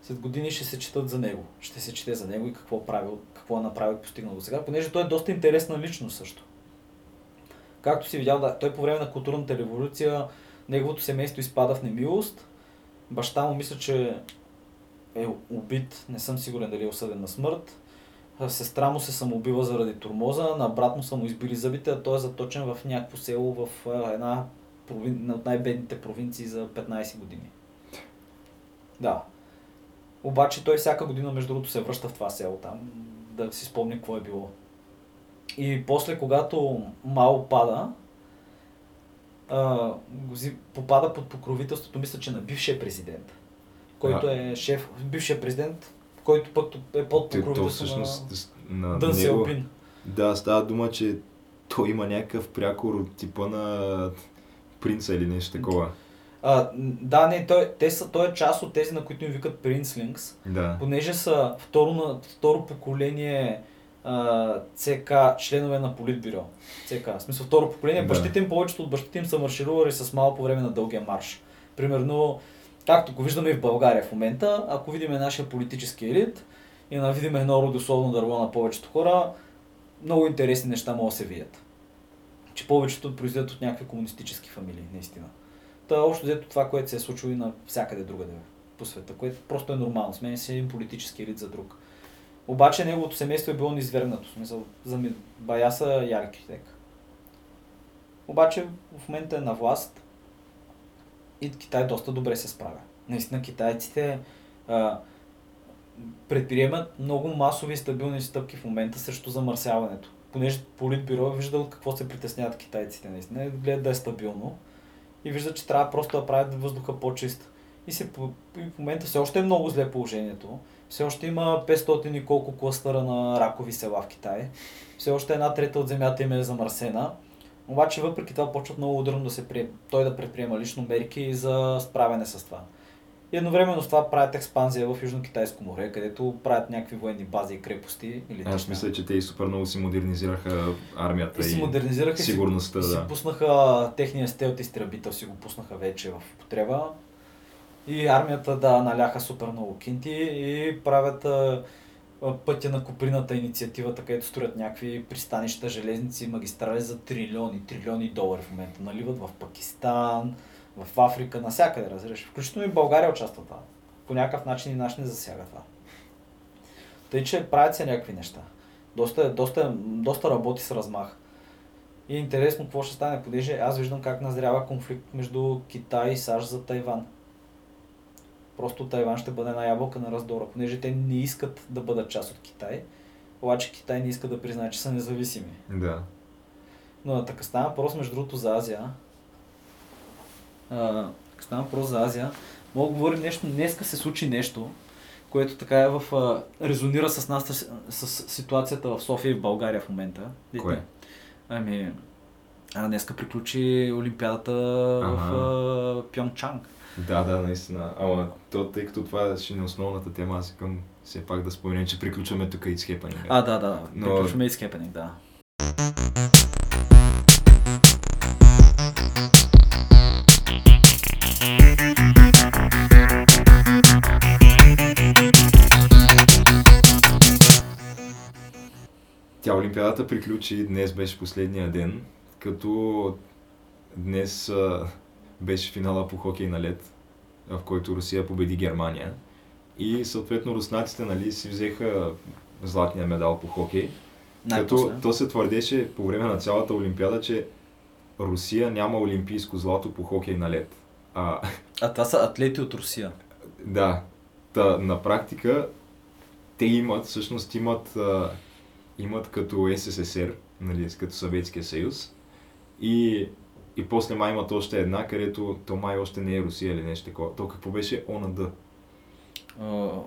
След години ще се четат за него. Ще се чете за него и какво е правил, какво е направил постигнал до сега, понеже той е доста интересна личност също. Както си видял, да, той по време на културната революция, неговото семейство изпада в немилост. Баща му мисля, че е убит, не съм сигурен дали е осъден на смърт. Сестра му се самоубива заради турмоза, на брат му са му избили зъбите, а той е заточен в някакво село в една провин... от най-бедните провинции за 15 години. Да. Обаче той всяка година, между другото, се връща в това село там, да си спомни какво е било. И после, когато Мао пада, а, попада под покровителството, мисля, че на бившия президент, който е шеф, бившия президент, който пък е под Те- То покровителството на, на Дън Сяопин. да, става дума, че той има някакъв прякор от типа на принца или нещо такова. А, да, не, той, те са, той е част от тези, на които им викат Принцлингс, Да. понеже са второ, на, второ поколение ЦК, членове на Политбюро. ЦК, в смисъл второ поколение. Да. Бащите им, повечето от бащите им са марширували с малко по време на дългия марш. Примерно, както го виждаме и в България в момента, ако видим нашия политически елит и на видим едно родословно дърво на повечето хора, много интересни неща могат да се видят. Че повечето произведат от някакви комунистически фамилии, наистина. Та общо взето това, което се е случило и навсякъде другаде по света, което просто е нормално. Сменя се един политически елит за друг. Обаче неговото семейство е било низвергнато. Смисъл, за ми, бая са ярки човек. Обаче в момента е на власт и Китай доста добре се справя. Наистина китайците а, предприемат много масови стабилни стъпки в момента срещу замърсяването. Понеже Политбюро е виждал какво се притесняват китайците наистина. Гледат да е стабилно и виждат, че трябва просто да правят въздуха по-чист. И, се, и в момента все още е много зле положението. Все още има 500 и колко кластъра на ракови села в Китай. Все още една трета от земята им е замърсена. Обаче въпреки това почват много ударно да се прие... той да предприема лично мерки за справяне с това. И едновременно с това правят експанзия в Южно-Китайско море, където правят някакви военни бази и крепости. Или Аз мисля, че те и супер много си модернизираха армията и си модернизираха сигурността. И си, да. си пуснаха техния стелт изтребител, си го пуснаха вече в употреба. И армията да наляха супер много кинти и правят а, пътя на Куприната инициативата, където строят някакви пристанища, железници, магистрали за трилиони, трилиони долари в момента. Наливат в Пакистан, в Африка, навсякъде, разбираш. Включително и България участва това. По някакъв начин и наш не засяга това. Тъй, че правят се някакви неща. Доста, доста, доста работи с размах. И интересно какво ще стане, понеже аз виждам как назрява конфликт между Китай и САЩ за Тайван. Просто Тайван ще бъде една ябълка на раздора, понеже те не искат да бъдат част от Китай, обаче Китай не иска да признае, че са независими. Да. Но така става въпрос между другото за Азия. А, става въпрос за Азия. Мога да говорим нещо, днеска се случи нещо, което така е в, а, резонира с нас, с, с ситуацията в София и в България в момента. Кое? Ами, а днеска приключи Олимпиадата Ага. в а, Пьонгчанг. Да, да, наистина. Ама то, тъй като това ще е основната тема, аз искам все пак да споменем, че приключваме тук и хепанинга. А, да, да, Но- приключваме и Happening, да. Тя Олимпиадата приключи, днес беше последния ден, като днес беше финала по хокей на лед, в който Русия победи Германия. И съответно руснаците нали, си взеха златния медал по хокей. Като Най-после. то се твърдеше по време на цялата Олимпиада, че Русия няма олимпийско злато по хокей на лед. А, А това са атлети от Русия. да, та, на практика те имат, всъщност имат, а, имат като СССР, нали, като Съветския съюз. И, и после май имат още една, където то май още не е Русия или нещо такова. То какво беше ОНД? О,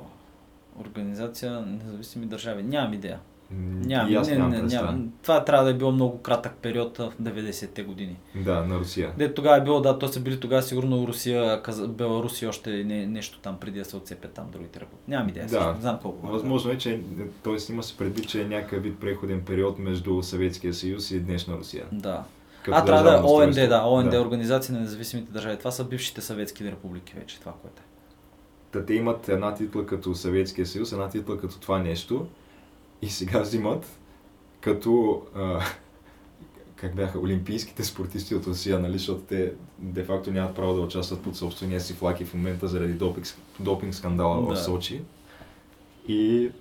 Организация независими държави. Нямам идея. Нямам, не, нямам не, нямам. Това трябва да е било много кратък период в 90-те години. Да, на Русия. Де тогава е било, да, то са били тогава сигурно Русия, Каз... Беларус и още не, нещо там преди да се отцепят там другите републики. Нямам идея, Да. също, не знам колко. Възможно е, че т.е. има се предвид, че е някакъв вид преходен период между Съветския съюз и днешна Русия. Да. А, трябва да е ОНД, да, ОНД, Организация на независимите държави. Това са бившите съветски републики вече, това което е. Та те имат една титла като Съветския съюз, една титла като това нещо и сега взимат като а, как бяха олимпийските спортисти от Русия, нали, защото те де-факто нямат право да участват под собствения си флаг и в момента заради допинг, допинг скандала Да. в Сочи. И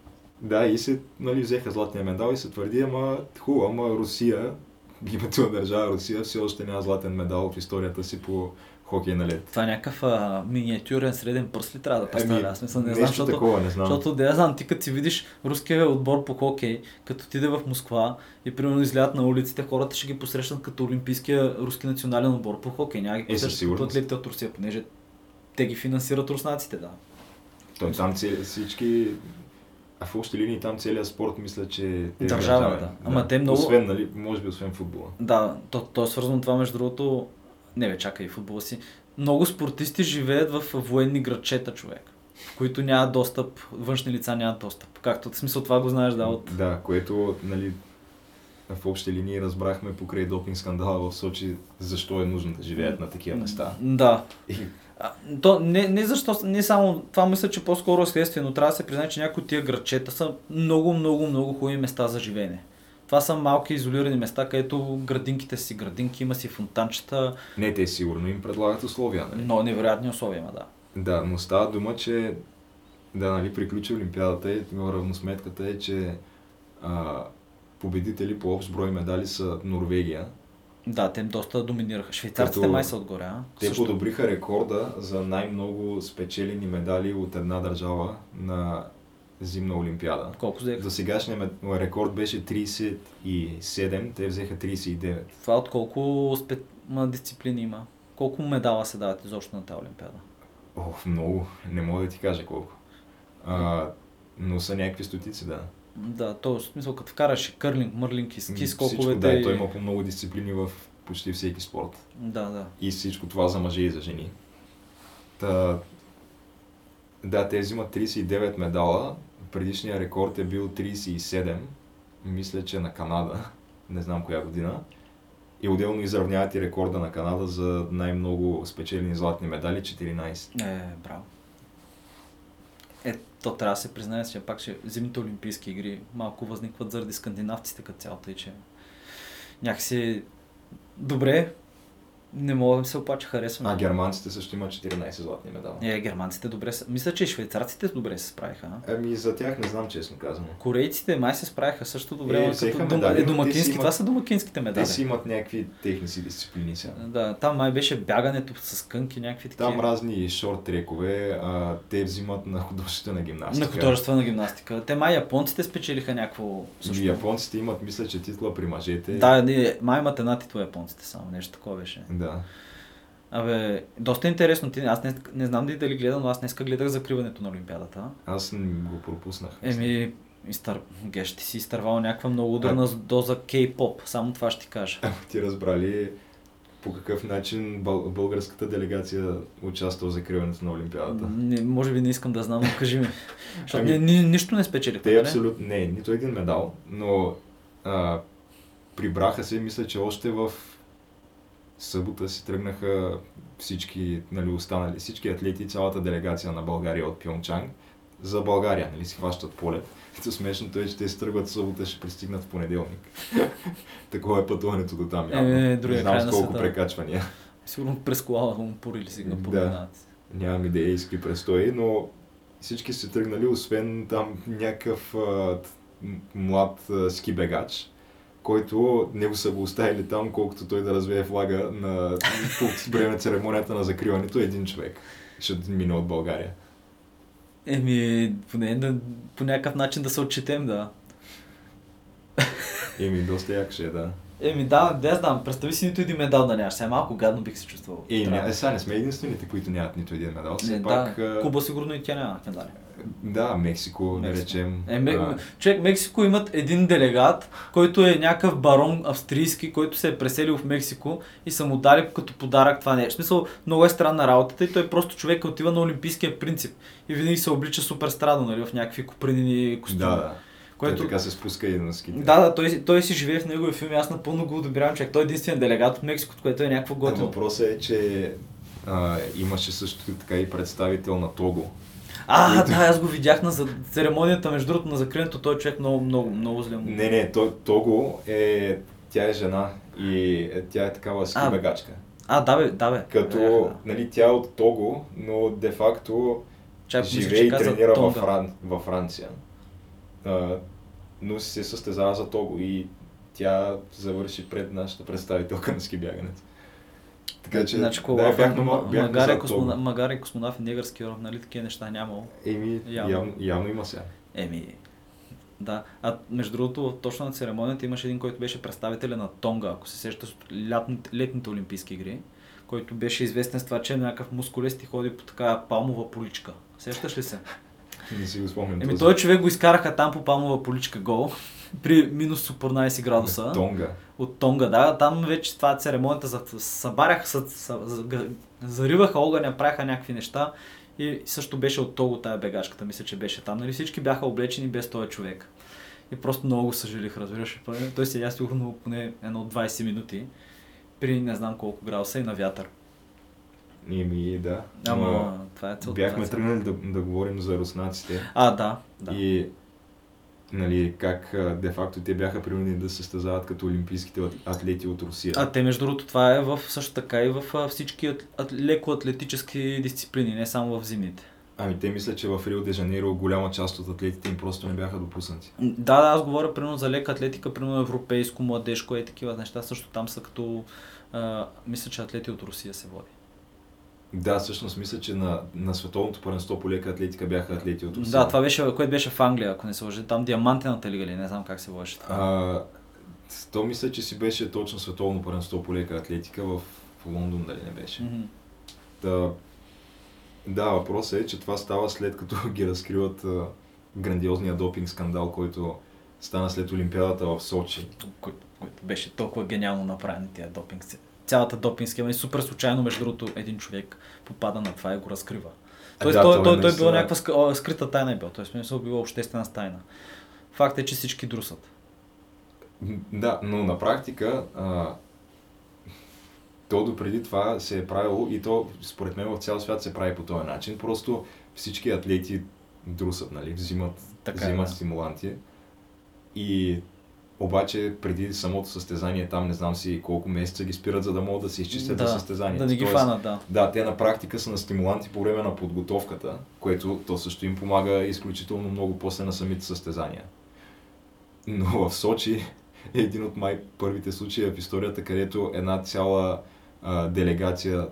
да, и се нали, взеха златния медал и се твърди, ама хубаво, ама Русия, (laughs) името на държава Русия, все още няма златен медал в историята си по хокей на лед. Това е някакъв а, миниатюрен среден пръст ли трябва да представя? Аз смисъл, не знам, Ами, защото, такова, не знам. защото да я знам, ти като си видиш руския отбор по хокей, като отиде в Москва и примерно излядат на улиците, хората ще ги посрещнат като олимпийския руски национален отбор по хокей. Няма ги Е, посрещат като атлетите от Русия, понеже те ги финансират руснаците, да. Той там всички, а в общи линии там целият спорт мисля, че е да. Ама те много- Освен, нали, може би освен футбола. Да, то, то е свързано това между другото. Не бе, чакай, футбола си. Много спортисти живеят в военни градчета, човек, в които няма достъп, външни лица нямат достъп. Както в смисъл това го знаеш, да, от... Да, което, нали, в общи линии разбрахме покрай допинг скандала в Сочи, защо е нужно да живеят на такива места. Да. И, то не, не защо, не само, това мисля, че по-скоро е следствие, но трябва да се признае, че някои от тия градчета са много, много, много хубави места за живеене. Това са малки изолирани места, където градинките си градинки, има си фонтанчета, не, те сигурно им предлагат условия, нали? но невероятни условия има, да. Да, но става дума, че да, нали, приключи Олимпиадата и равносметката е, че а, победители по общ брой медали са Норвегия. Да, те доста доминираха. Швейцарците Като- май са отгоре, а? Те Също. подобриха рекорда за най-много спечелени медали от една държава на зимна олимпиада. Колко взеха? За сегашния рекорд беше 37, те взеха 39. Това от колко спе... дисциплини има? Колко медала се дават изобщо на тази олимпиада? О, много, не мога да ти кажа колко. А, но са някакви стотици, да. Да, то в смисъл, като вкараш и кърлинг, мърлинг и ски, скоковете да, и той има по много дисциплини в почти всеки спорт. Да, да. И всичко това за мъже и за жени. Та, Да, те взимат 39 медала. Предишният рекорд е бил 37. Мисля, че на Канада. (laughs) Не знам коя година. И отделно изравняват и рекорда на Канада за най-много спечелени златни медали 14. Е, браво. Е, то трябва да се признае, че пак, че зимните олимпийски игри малко възникват заради скандинавците като цялото и че някакси добре, не мога да ми се опача, харесвам. А германците също имат 14 златни медала. Е, германците добре са. Мисля, че и швейцарците добре се справиха. А? Ами за тях не знам честно казано. Корейците май се справиха също добре, Е, като медали, е, домакински, имат- това са домакинските медали. Те си имат някакви техни си дисциплини сега. Да, там май беше бягането с кънки, някакви такива. Там разни шорт трекове, а, те взимат на художествена гимнастика. На художествена гимнастика. Те май японците спечелиха някакво също. И японците имат, мисля, че титла при мъжете. Да, не, май имат една титла японците само, нещо такова беше. Да. Абе, доста интересно. Ти, аз не, не знам дали дали гледам, но аз днеска гледах закриването на Олимпиадата. Аз не го пропуснах. Еми, изтър... Геш, ти си изтървал някаква много ударна доза кей-поп. Само това ще ти кажа. Ама ти разбрали по какъв начин бъл- българската делегация участва в закриването на Олимпиадата? Не, може би не искам да знам, но кажи ми. (laughs) Защото Ами, ни, ни, нищо не спечелихме, Те нали? абсолютно не, нито един медал, но а, прибраха се, мисля, че още в събота си тръгнаха всички, нали, останали, всички атлети, цялата делегация на България от Пьончанг за България, нали, си хващат полет. Ето смешното е, че те се тръгват събота, ще пристигнат в понеделник. (laughs) Такова е пътуването до там. явно. Е, не другия знам с на колко света. прекачвания. Сигурно през кола Лумпур или Сингапур Да. минават. Нямам идея с какви предстои, но всички са тръгнали, освен там някакъв а, млад а, ски бегач, който него са го оставили там, колкото той да развее флага на време на церемонията на закриването един човек. Ще мине от България. Еми, поне да, по някакъв начин да се отчетем, да. Еми, доста як ще е, да. Еми да, не знам, представи си нито един медал да нямаш. Сега малко гадно бих се чувствал. Ня... сега не сме единствените, които нямат нито един медал. Все Не, пак, да, Куба сигурно и тя няма медали. Да, Мексико, да речем. Е, Ме... а, Човек, Мексико имат един делегат, който е някакъв барон австрийски, който се е преселил в Мексико и са му дали като подарък това нещо. В смисъл, много е странна работата и той просто човек отива на олимпийския принцип и винаги се облича супер странно, нали, в някакви купринени костюми. да, да. Което... Той така се спуска и на ските. Да, да, той, той си живее в неговия филм и аз напълно го одобрявам, човек. Той е единствен делегат от Мексико, което е някакво готино. Въпросът е, че а, имаше също така и представител на Того. А, Който- да, аз го видях на церемонията, между другото, на закриването, той човек много, много, много зле му. Не, не, той, Того е... Тя е жена и е, тя е такава ски бегачка. А, да бе, да бе. Като, да. нали, тя е от Того, но де-факто Чак, живее и тренира във. Фран... във Франция. А, но се състезава за Того и тя завърши пред нашата представителка на ски бягането. Така че, Значи, да, да, бяхме, ма- бяхме магаре, за космона, космонавт и негърски роб, нали такива неща нямало. Еми, Явно. явно, явно има сега. Еми, да. А между другото, точно на церемонията имаше един, който беше представителя на Тонга, ако се сещаш от лятните, летните олимпийски игри, който беше известен с това, че е някакъв мускулест и ходи по така палмова поличка. Сещаш ли се? Не си го спомням. Еми, този. човек го изкараха там по палмова поличка гол при минус 14 градуса. Тонга. От Тонга, да. Там вече това е церемонията, за, са, за, га- зариваха огъня, правиха някакви неща. И също беше от Того тая бегачката, мисля, че беше там. Нали всички бяха облечени без този човек. И просто много го съжалих, разбираш. Той седя сигурно поне едно 20 минути при не знам колко градуса и на вятър. Еми, да. Ама Но това е целта. бяхме е тръгнали да, да говорим за руснаците. А, да. да. И нали, как де-факто те бяха принудени да се състезават като олимпийските ат- атлети от Русия. А те, между другото, това е в, също така и в всички ат, ат, леко атлетически дисциплини, не само в зимните. Ами те мислят, че в Рио де Жанейро голяма част от атлетите им просто не бяха допуснати. Да, да, аз говоря примерно за лека атлетика, примерно европейско, младежко и такива неща. Също там са като, а, мисля, че атлети от Русия се води. Да, всъщност мисля, че на, на световното първенство по лека атлетика бяха атлети от Русия. Да, това беше, което беше в Англия, ако не се лъжи. Там диамантената лига ли, не знам как се това. А, то мисля, че си беше точно световно първенство по лека атлетика в, в Лондон, дали не беше. Мгм. Да, да, въпросът е, че това става след като (laughs) ги разкриват а, грандиозния допинг скандал, който стана след Олимпиадата в Сочи. Който, който беше толкова гениално направен тия допинг. Цялата допинг схема и супер случайно, между другото, един човек попада на това и го разкрива. Тоест, Да, той, той той, той, наистина- бил някаква скрита тайна е бил. Той смисъл била обществена тайна. Факт е, че всички друсат. Да, но на практика а, то допреди това се е правило и то според мен в цял свят се прави по този начин. Просто всички атлети друсат, нали? Взимат, Така е, взимат да. стимуланти. И обаче преди самото състезание там не знам си колко месеца ги спират, за да могат да се изчистят да, за състезанието. да не ги Тоест, фанат, да. Да, те на практика са на стимуланти по време на подготовката, което то също им помага изключително много после на самите състезания. Но (laughs) в Сочи е един от май първите случаи в историята, където една цяла а, делегация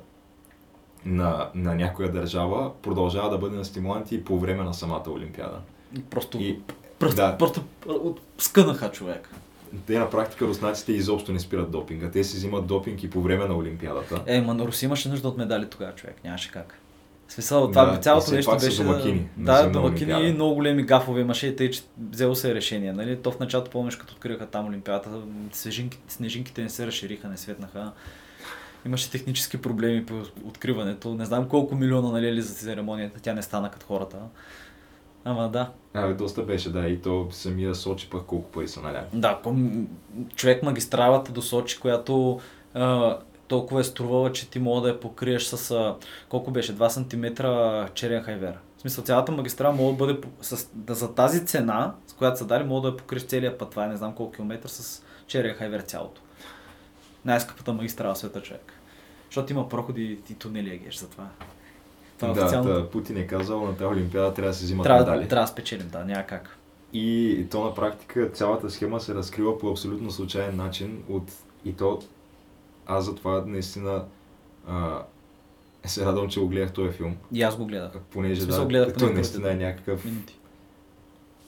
на, на някоя държава продължава да бъде на стимуланти и по време на самата Олимпиада. Просто, И, просто, да. просто скънаха човек. те на практика руснаците изобщо не спират допинга. Те си взимат допинг и по време на Олимпиадата. Е, ма на Руси имаше нужда от медали тогава, човек. Нямаше как. В смисъл, това Да, цялото нещо беше... домакини да, домакини и много големи гафове имаше, и тъй, че взело се решение. Нали? То в началото помниш, като откриха там Олимпиадата, снежинки, снежинките не се разшириха, не светнаха. Имаше технически проблеми по откриването. Не знам колко милиона налили за церемонията, тя не стана като хората. Ама да. Абе, доста беше, да, и то самия Сочи пък колко пари са наляли. Да, човек магистралата до Сочи, която а, толкова е струвала, че ти мога да я покриеш с а, колко беше 2 см черен хайвер. В смисъл цялата магистрала мога да бъде с, да, за тази цена, с която са дали, мога да я покриеш целият път. Това е не знам колко километър с черен хайвер цялото. Най-скъпата магистрала света човек. Защото има проходи и тунели, егеш за това. Това да, официално. да, Путин е казал, на тази Олимпиада трябва да се взимат Трябва, медали. трябва да спечелим, да, няма как. И то на практика цялата схема се разкрива по абсолютно случайен начин от и то аз затова наистина а, се радвам, че го гледах този филм, И аз го гледах. понеже смисъл, да, гледах той наистина е някакъв, Минути.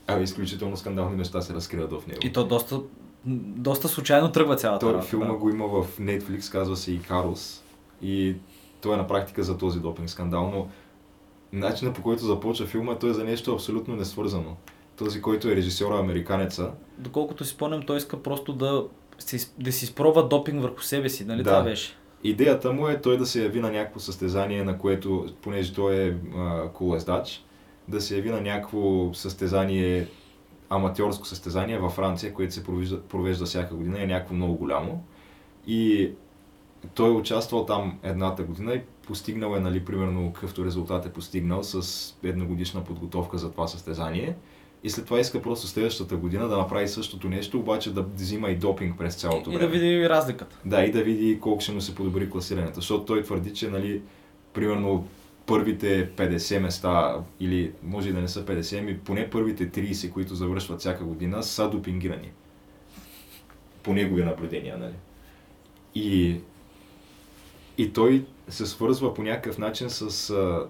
а, изключително скандални неща се разкриват в него. И то доста, доста случайно тръгва цялата Той филма да. го има в Netflix, казва се и Карус. И той е на практика за този допинг скандал, но начинът по който започва филма, той е за нещо абсолютно несвързано. Този, който е режисьора американеца, Доколкото си спомням, той иска просто да, си, да си изпробва допинг върху себе си, нали Да. това беше? Идеята му е той да се яви на някакво състезание, на което, понеже той е а, колездач, да се яви на някакво състезание, аматьорско състезание във Франция, което се провежда, провежда всяка година, е някакво много голямо. И той е участвал там едната година и постигнал е, нали, примерно, какъвто резултат е постигнал с едногодишна подготовка за това състезание. И след това иска просто следващата година да направи същото нещо, обаче да взима и допинг през цялото И време. да види разликата. Да, и да види колко ще му се подобри класирането. Защото той твърди, че нали, примерно първите 50 места, или може и да не са 50, ами поне първите 30, които завършват всяка година, са допингирани. По негови наблюдения, нали? И, и той се свързва по някакъв начин с а,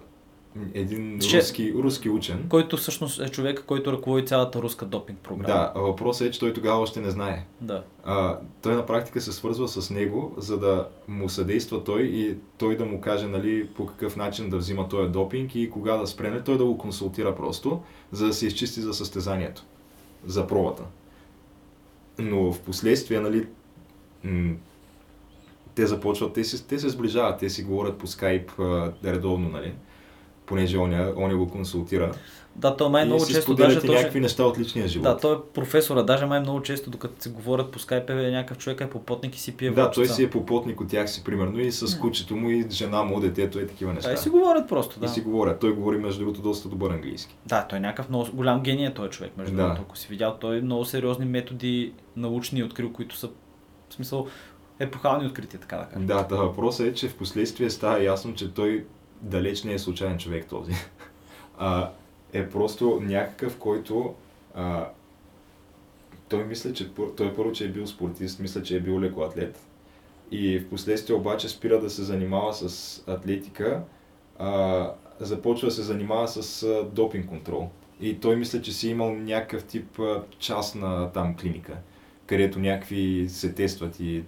един Че- руски, руски учен. Който всъщност е човека, който ръководи цялата руска допинг програма. Да, въпросът е, че той тогава още не знае. да. а, той на практика се свързва с него, за да му съдейства той и той да му каже нали, по какъв начин да взима този допинг и кога да спре. Нали, той да го консултира просто, за да се изчисти за състезанието, за пробата. Но в последствие, нали, те започват, те се, те се сближават, те си говорят по скайп а, редовно, нали, понеже он, он го консултира. Да, то май и много често даже точно... някакви неща от личния живот. Да, той е професора, даже май много често, докато се говорят по скайпе, е някакъв човек е попотник и си пие Да, той си е попотник от тях си, примерно, и с кучето му, и жена му, детето, и такива неща. Да, и си говорят просто, да. И си говорят. Той говори, между другото, доста добър английски. Да, той е някакъв много голям гений е този човек, между Да. другото. Ако си видял, той много сериозни методи научни е открил, които са, в смисъл, епохални открития, така да кажем. Да, та въпросът е, че в последствие става ясно, че той далеч не е случайен човек този. (laughs) А, е просто някакъв, който а, той мисля, че той първо, че е бил спортист, мисля, че е бил лекоатлет. И в последствие обаче спира да се занимава с атлетика, а, започва да се занимава с а, допинг контрол. И той мисля, че си имал някакъв тип частна там клиника, където някакви се тестват и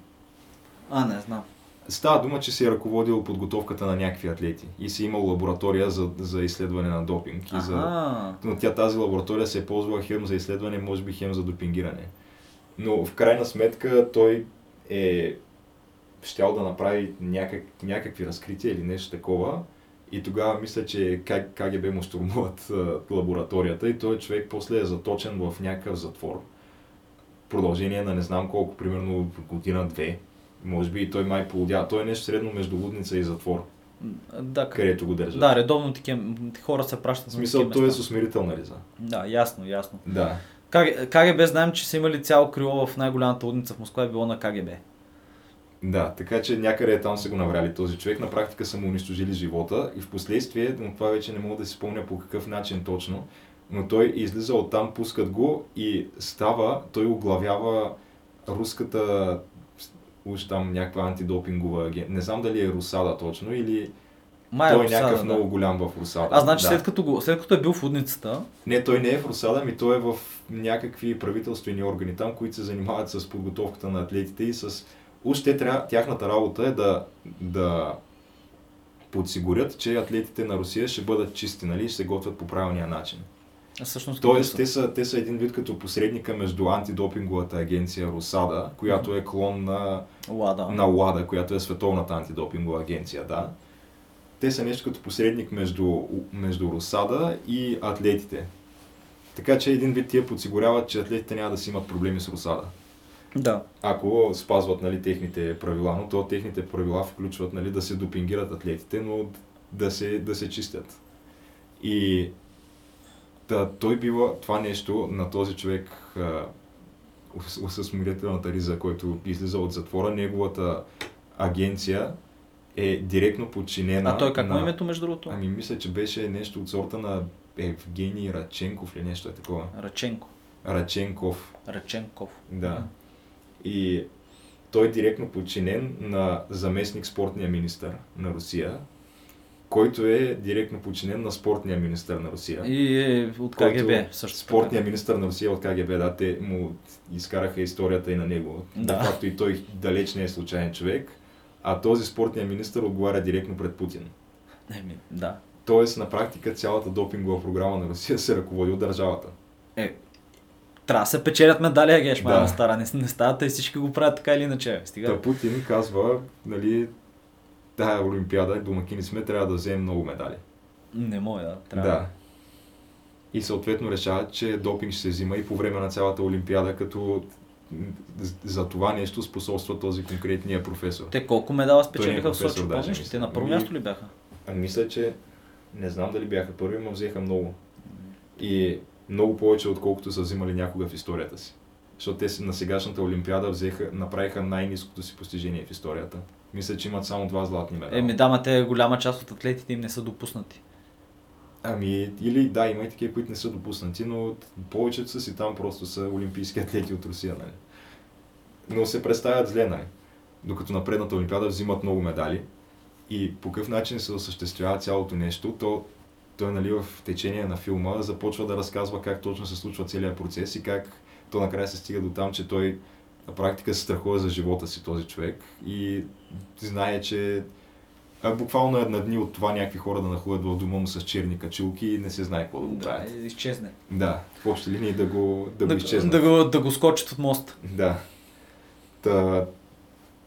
А, не знам. Става дума, че си е ръководил подготовката на някакви атлети и си имал лаборатория за, за изследване на допинг. И за... Но тя тази лаборатория се е ползвала хем за изследване, може би хем за допингиране. Но в крайна сметка той е щял да направи някак, някакви разкрития или нещо такова И тогава мисля, че как КГБ му штурмуват лабораторията и той човек после е заточен в някакъв затвор. Продължение на не знам колко, примерно година-две. Може би и той май полудя. Той е нещо средно между лудница и затвор, Да, където го държат. да, редовно такива хора се пращат. В смисъл, той е с усмирителна риза. Да, ясно, ясно. Да. КГБ знаем, че са имали цяло крило в най-голямата лудница в Москва, е било на КГБ. Да, така че някъде е там са го навряли този човек. На практика са му унищожили живота и в последствие, но това вече не мога да си спомня по какъв начин точно, но той излиза оттам, пускат го и става, той оглавява руската уж там някаква антидопингова агент. Не знам дали е Русада точно или Май той е Русада, някакъв да. много голям в Русада. А, значи да. след, като го, след като е бил в лудницата, Не, той не е в Русада, ми той е в някакви правителствени органи там, които се занимават с подготовката на атлетите и с... Уж те трябва, тяхната работа е да, да подсигурят, че атлетите на Русия ще бъдат чисти, нали, ще се готвят по правилния начин. Всъщност Тоест, те са, те са един вид като посредника между антидопинговата агенция Русада, която е клон на Лада. на ЛАДА, която е световната антидопингова агенция, да. Те са нещо като посредник между, между Русада и атлетите. Така че един вид тия подсигуряват, че атлетите няма да си имат проблеми с Русада. Да. Ако спазват нали, техните правила, но то техните правила включват нали, да се допингират атлетите, но да се, да се чистят. И да, той бива това нещо на този човек с смирителната риза, който излиза от затвора, неговата агенция е директно подчинена А той как му на... името между другото? Ами мисля, че беше нещо от сорта на Евгений Раченков или нещо е такова. Раченко. Раченков, Раченков. да. И той е директно подчинен на заместник спортния министър на Русия, който е директно подчинен на спортния министър на Русия. И е от КГБ също. така. Спортният министър на Русия от КГБ, да, те му изкараха историята и на него. Да. Факто и той далеч не е случайен човек, а този спортният министър отговаря директно пред Путин. Еми, да. Тоест, на практика, цялата допингова програма на Русия се ръководи от държавата. Е, трябва да се печелят медали, геш, Да. стара. Не, не става, те всички го правят така или иначе. Стига. Та Путин казва, нали, тая Олимпиада, домакини сме, трябва да вземем много медали. Не може, да. Трябва. Да. И съответно решават, че допинг ще се взима и по време на цялата Олимпиада, като за това нещо способства този конкретния професор. Те колко медала Той спечелиха е в Сочи, помниш ли? Те на първо място ли бяха? А мисля, че не знам дали бяха първи, но взеха много. И много повече, отколкото са взимали някога в историята си. Защото те на сегашната Олимпиада взеха, направиха най-низкото си постижение в историята. Мисля, че имат само два златни медала. Еми да, ма те голяма част от атлетите им не са допуснати. Ами, или да, има и такива, които не са допуснати, но повечето са си там просто са олимпийски атлети от Русия, нали? Но се представят зле, нали? Докато на предната Олимпиада взимат много медали и по какъв начин се осъществява цялото нещо, то той нали, в течение на филма започва да разказва как точно се случва целият процес и как то накрая се стига до там, че той на практика се страхува за живота си този човек и знае, че а, буквално е на дни от това някакви хора да находят в дома му с черни качулки и не се знае какво да го Да, правят. и изчезне. Да, в общи линии да го, да го да, изчезнат. да, го, да го скочат от мост. Да. Та,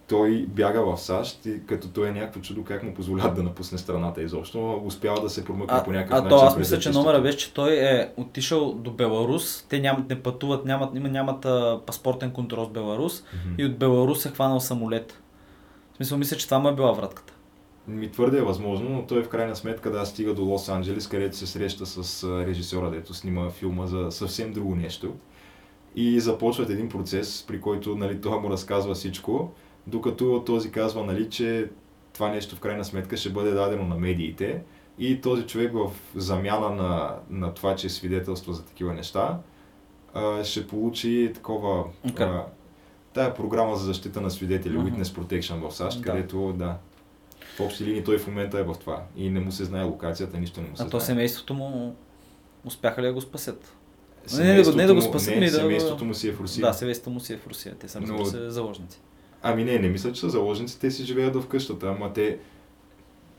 той бяга в САЩ и като той е някакво чудо как му позволяват да напусне страната изобщо, но успява да се промъкне А, по някакъв а начин. то аз мисля, че номера беше, че той е отишъл до Беларус. Те нямат, не пътуват, нямат, има, нямат а, паспортен контрол с Беларус. Мгм. И от Беларус е хванал самолет. В смисъл, мисля, че това му е била вратката. Ми твърде е възможно, но той в крайна сметка да стига до Лос Анджелес, където се среща с режисьора, дето снима филма за съвсем друго нещо. И започват един процес, при който нали, той му разказва всичко, докато този казва, нали, че това нещо в крайна сметка ще бъде дадено на медиите и този човек в замяна на, на това, че свидетелства за такива неща, ще получи такова... Окей. Тая програма за защита на свидетели, Мгм. Witness Protection в САЩ, Да. където да, в общи линии той в момента е в това и не му се знае локацията, нищо не му се А то знае. семейството му успяха ли да го спасят? Не, не да го- не да го спасят, не, ми да- семейството му си е в Русия. Да, семейството му си е в Русия. Те са, Но- се, заложници. Ами не, не мисля, че са заложници, те си живеят в къщата, ама те,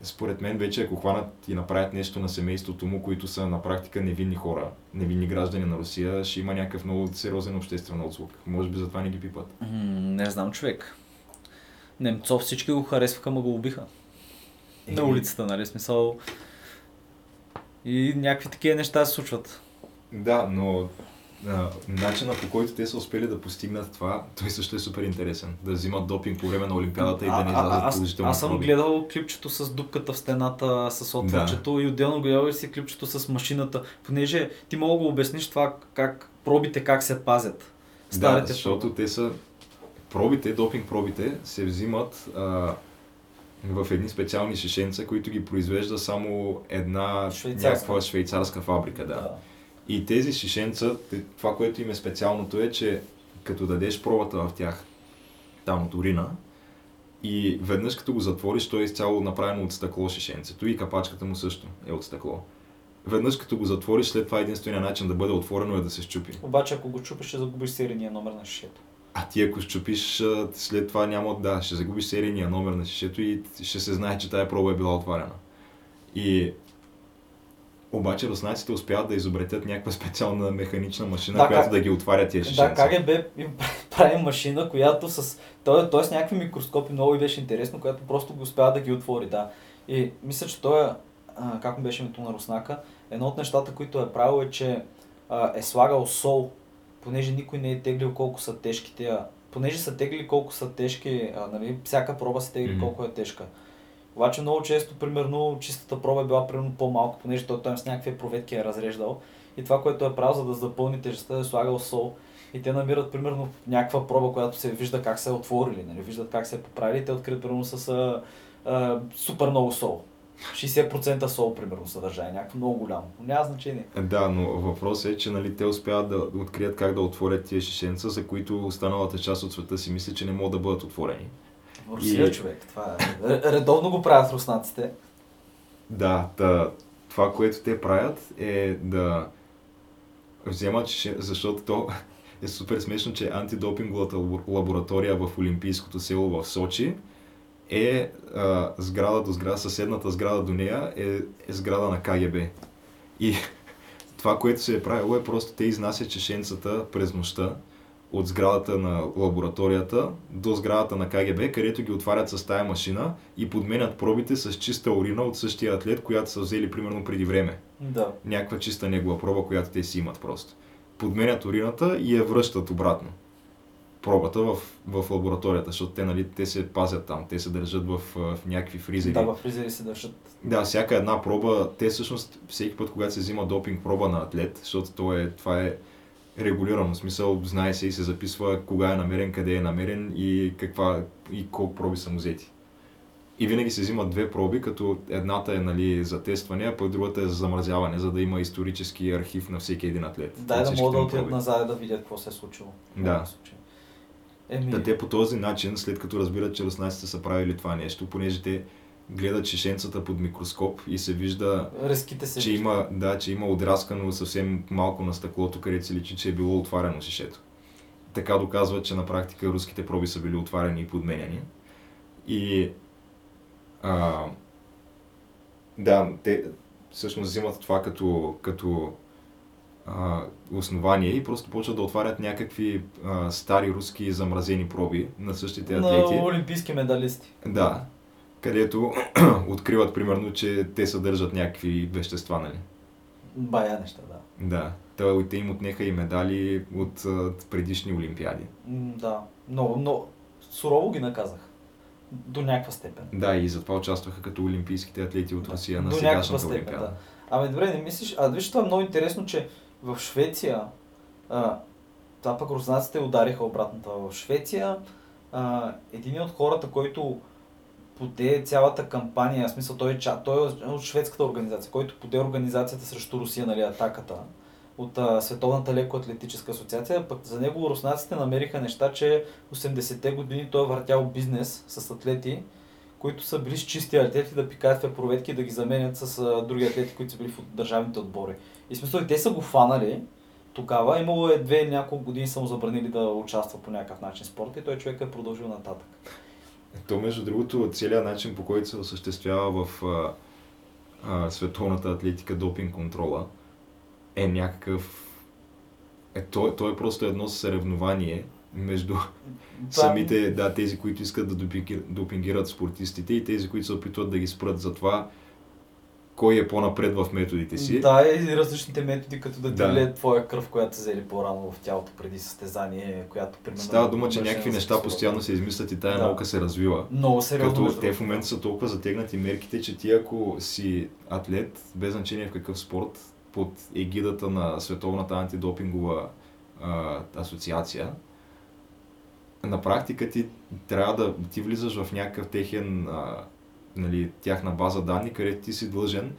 според мен вече ако хванат и направят нещо на семейството му, които са на практика невинни хора, невинни граждани на Русия, ще има някакъв много сериозен обществен отзвук. Може би затова не ги пипат. М, не знам човек. Немцов всички го харесваха, ма го убиха. на улицата, нали? Смисъл. И някакви такива неща се случват. Да, но а, начина по който те са успели да постигнат това, той също е супер интересен. Да взимат допинг по време на Олимпиадата и да не излязат положително. Аз, аз съм гледал клипчето с дупката в стената, с отвърчето да. и отделно гледал си клипчето с машината, понеже ти мога да обясниш това как пробите как се пазят. Старите да, защото проби. те са пробите, допинг пробите се взимат а, в едни специални шишенца, които ги произвежда само една швейцарска. някаква швейцарска фабрика. Да. да. И тези шишенца, това, което им е специалното е, че като дадеш пробата в тях, там от урина, и веднъж като го затвориш, то е изцяло направено от стъкло шишенцето и капачката му също е от стъкло. Веднъж като го затвориш, след това единствения начин да бъде отворено е да се щупи. Обаче ако го чупиш, ще загубиш серийния номер на шишето. А ти ако щупиш, след това няма, да, ще загубиш серийния номер на шишето и ще се знае, че тая проба е била отварена. И обаче руснаците успяват да изобретят някаква специална механична машина, да, която как... да ги отваря тия шишенца. Да, КГБ им (laughs) прави машина, която с... Т.е. с някакви микроскопи много и беше интересно, която просто го успява да ги отвори, да. И мисля, че той е, как му беше името на Руснака, едно от нещата, които е правил е, че е слагал сол, понеже никой не е теглил колко са тежките, понеже са тегли колко са тежки, нали, всяка проба се тегли mm-hmm. колко е тежка. Обаче много често, примерно, чистата проба е била примерно по-малко, понеже той там с някакви проветки е разреждал. И това, което е правил, за да запълни тежестта, е слагал сол. И те намират, примерно, някаква проба, която се вижда как се е отворили, нали? виждат как се е поправили те открият, примерно, с а, а, супер много сол. 60% сол, примерно, съдържание, някакво много голямо. Няма значение. Да, но въпросът е, че нали, те успяват да открият как да отворят тия шишенца, за които останалата част от света си мисли, че не могат да бъдат отворени. Русия, и... човек. Това е. Редовно го правят руснаците. Да, да, това, което те правят е да вземат, защото то е супер смешно, че антидопинговата лаборатория в Олимпийското село в Сочи е а, сграда до сграда, съседната сграда до нея е, е сграда на КГБ. И (laughs) това, което се е правило е просто те изнасят чешенцата през нощта от сградата на лабораторията до сградата на КГБ, където ги отварят с тая машина и подменят пробите с чиста урина от същия атлет, която са взели примерно преди време. Да. Някаква чиста негова проба, която те си имат просто. Подменят урината и я връщат обратно. Пробата в, в лабораторията, защото те, нали, те се пазят там, те се държат в, в някакви фризери. Да, в фризери се държат. Да, всяка една проба, те всъщност всеки път, когато се взима допинг проба на атлет, защото това е, това е регулирано. В смисъл, знае се и се записва кога е намерен, къде е намерен и каква и колко проби са му взети. И винаги се взимат две проби, като едната е нали, за тестване, а пък другата е за замразяване, за да има исторически архив на всеки един атлет. Да, да могат да отидат назад да видят какво се е случило. Да. Еми... Да, те по този начин, след като разбират, че руснаците са правили това нещо, понеже те гледат шишенцата под микроскоп и се вижда, Ръските се че, вижда. има, да, че има отраскано съвсем малко на стъклото, където се личи, че е било отварено шишето. Така доказва, че на практика руските проби са били отварени и подменяни. И а, да, те всъщност взимат това като, като а, основание и просто почват да отварят някакви а, стари руски замразени проби на същите атлети. На олимпийски медалисти. Да, където (clears throat) откриват примерно, че те съдържат някакви вещества, нали? Бая неща, да. Да. Той, те им отнеха и медали от, от предишни олимпиади. Да, много, но сурово ги наказах. До някаква степен. Да, и затова участваха като олимпийските атлети от Русия на До сегашната степен, олимпиада. Да. Ами добре, не мислиш, а виж това е много интересно, че в Швеция, а, това пък руснаците удариха обратното. В Швеция а, един от хората, който поде цялата кампания, в смисъл той е, той е от шведската организация, който поде организацията срещу Русия, нали, атаката от а, Световната лекоатлетическа асоциация, пък за него руснаците намериха неща, че 80-те години той е въртял бизнес с атлети, които са били с чисти атлети да пикаят в проветки да ги заменят с други атлети, които са били в държавните отбори. И смисъл и те са го фанали тогава. Имало е две няколко години са му забранили да участва по някакъв начин в спорта и той човек е продължил нататък. То, между другото, целият начин по който се осъществява в а, а, световната атлетика допинг контрола е някакъв... Е, то, то е просто едно съревнование между (laughs) Това- самите, да, тези, които искат да допинги- допингират спортистите и тези, които се опитват да ги спрат. За това, кой е по-напред в методите си. Да, и различните методи, като да ти Да. влеят твоя кръв, която са взели по-рано в тялото преди състезание, която примерно... Става дума, че някакви не неща постоянно се измислят и тая Да. наука се развива. Много сериозно. Като те в момента са толкова затегнати мерките, че ти ако си атлет, без значение в какъв спорт, под егидата на Световната антидопингова а, асоциация, на практика ти трябва да ти влизаш в някакъв техен, а, нали, тяхна база данни, където ти си длъжен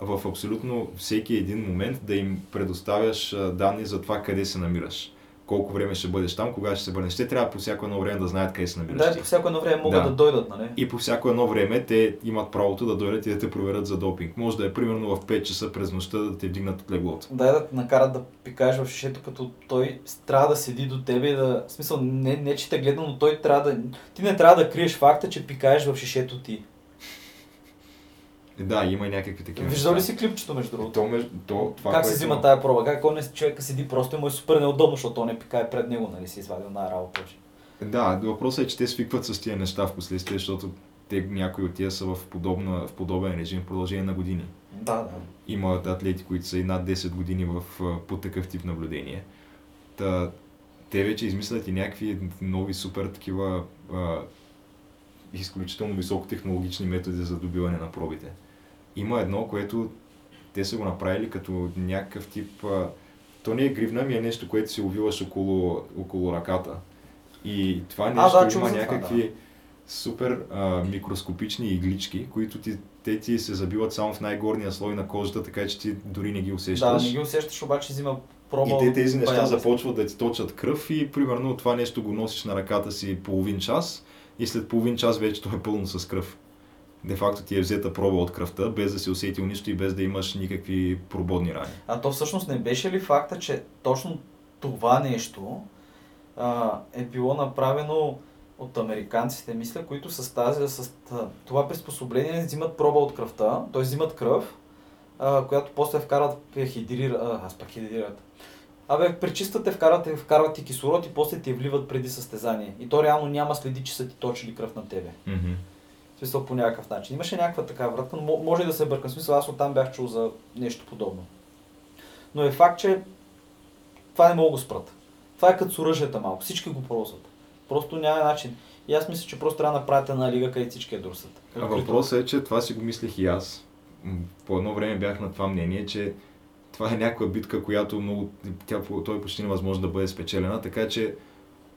в абсолютно всеки един момент да им предоставяш данни за това къде се намираш. Колко време ще бъдеш там, кога ще се върнеш. Те трябва по всяко едно време да знаят къде се намираш. Да, по всяко едно време могат Да. да, дойдат, нали? И по всяко едно време те имат правото да дойдат и да те проверят за допинг. Може да е примерно в 5 часа през нощта да те вдигнат от леглото. Да те накарат да пикаеш в шишето, като той трябва да седи до тебе и да... В смисъл, не, не че те гледа, но той трябва да... Ти не трябва да криеш факта, че пикаеш в шишето ти. Е, Да, има и някакви такива. Виждал ли си клипчето, между другото? То, между, то, това, как се което- взима тая проба? Как он човека седи просто и му е супер неудобно, защото он не пикае пред него, нали си извадил на работа. Да, въпросът е, че те свикват с тия неща в последствие, защото те, някои от тия са в, подобна, в подобен режим в продължение на години. Да, да. Има атлети, които са и над 10 години в, по такъв тип наблюдение. Та, те вече измислят и някакви нови супер такива а, изключително високотехнологични методи за добиване на пробите. Има едно, което те са го направили като някакъв тип... А, то не е гривна, ми е нещо, което си увиваш около, около ръката. И това нещо да, има за това, някакви супер а, микроскопични иглички, които ти, те ти се забиват само в най-горния слой на кожата, така че ти дори не ги Да, усещаш. не ги усещаш, обаче взима проба. И те тези неща бая. започват да ти точат кръв и примерно това нещо го носиш на ръката си половин час и след половин час вече то е пълно с кръв. Де факто ти е взета проба от кръвта, без да си усетил нищо и без да имаш никакви прободни рани. А то всъщност не беше ли факта, че точно това нещо а, е било направено от американците, мисля, които с, тази, с това приспособление взимат проба от кръвта, т.е. взимат кръв, а, която после вкарват, е, хидрира, аз пак хидрират. Абе, пречиствате, вкарват, вкарват ти кислород и после ти я вливат преди състезание. И то реално няма следи, че са ти точили кръв на тебе. В смисъл по някакъв начин. Имаше някаква така вратка, но мо- може и да се бъркам. Смисъл аз оттам бях чул за нещо подобно. Но е факт, че това не мога го спрат. Това е като с оръжията малко. Всички го ползват. Просто няма начин. И аз мисля, че просто трябва да направите една лига, където всички я дурсат. А въпросът е, че това си го мислех и аз. По едно време бях на това мнение, че това е някаква битка, която много, тя, той е почти невъзможно да бъде спечелена, така че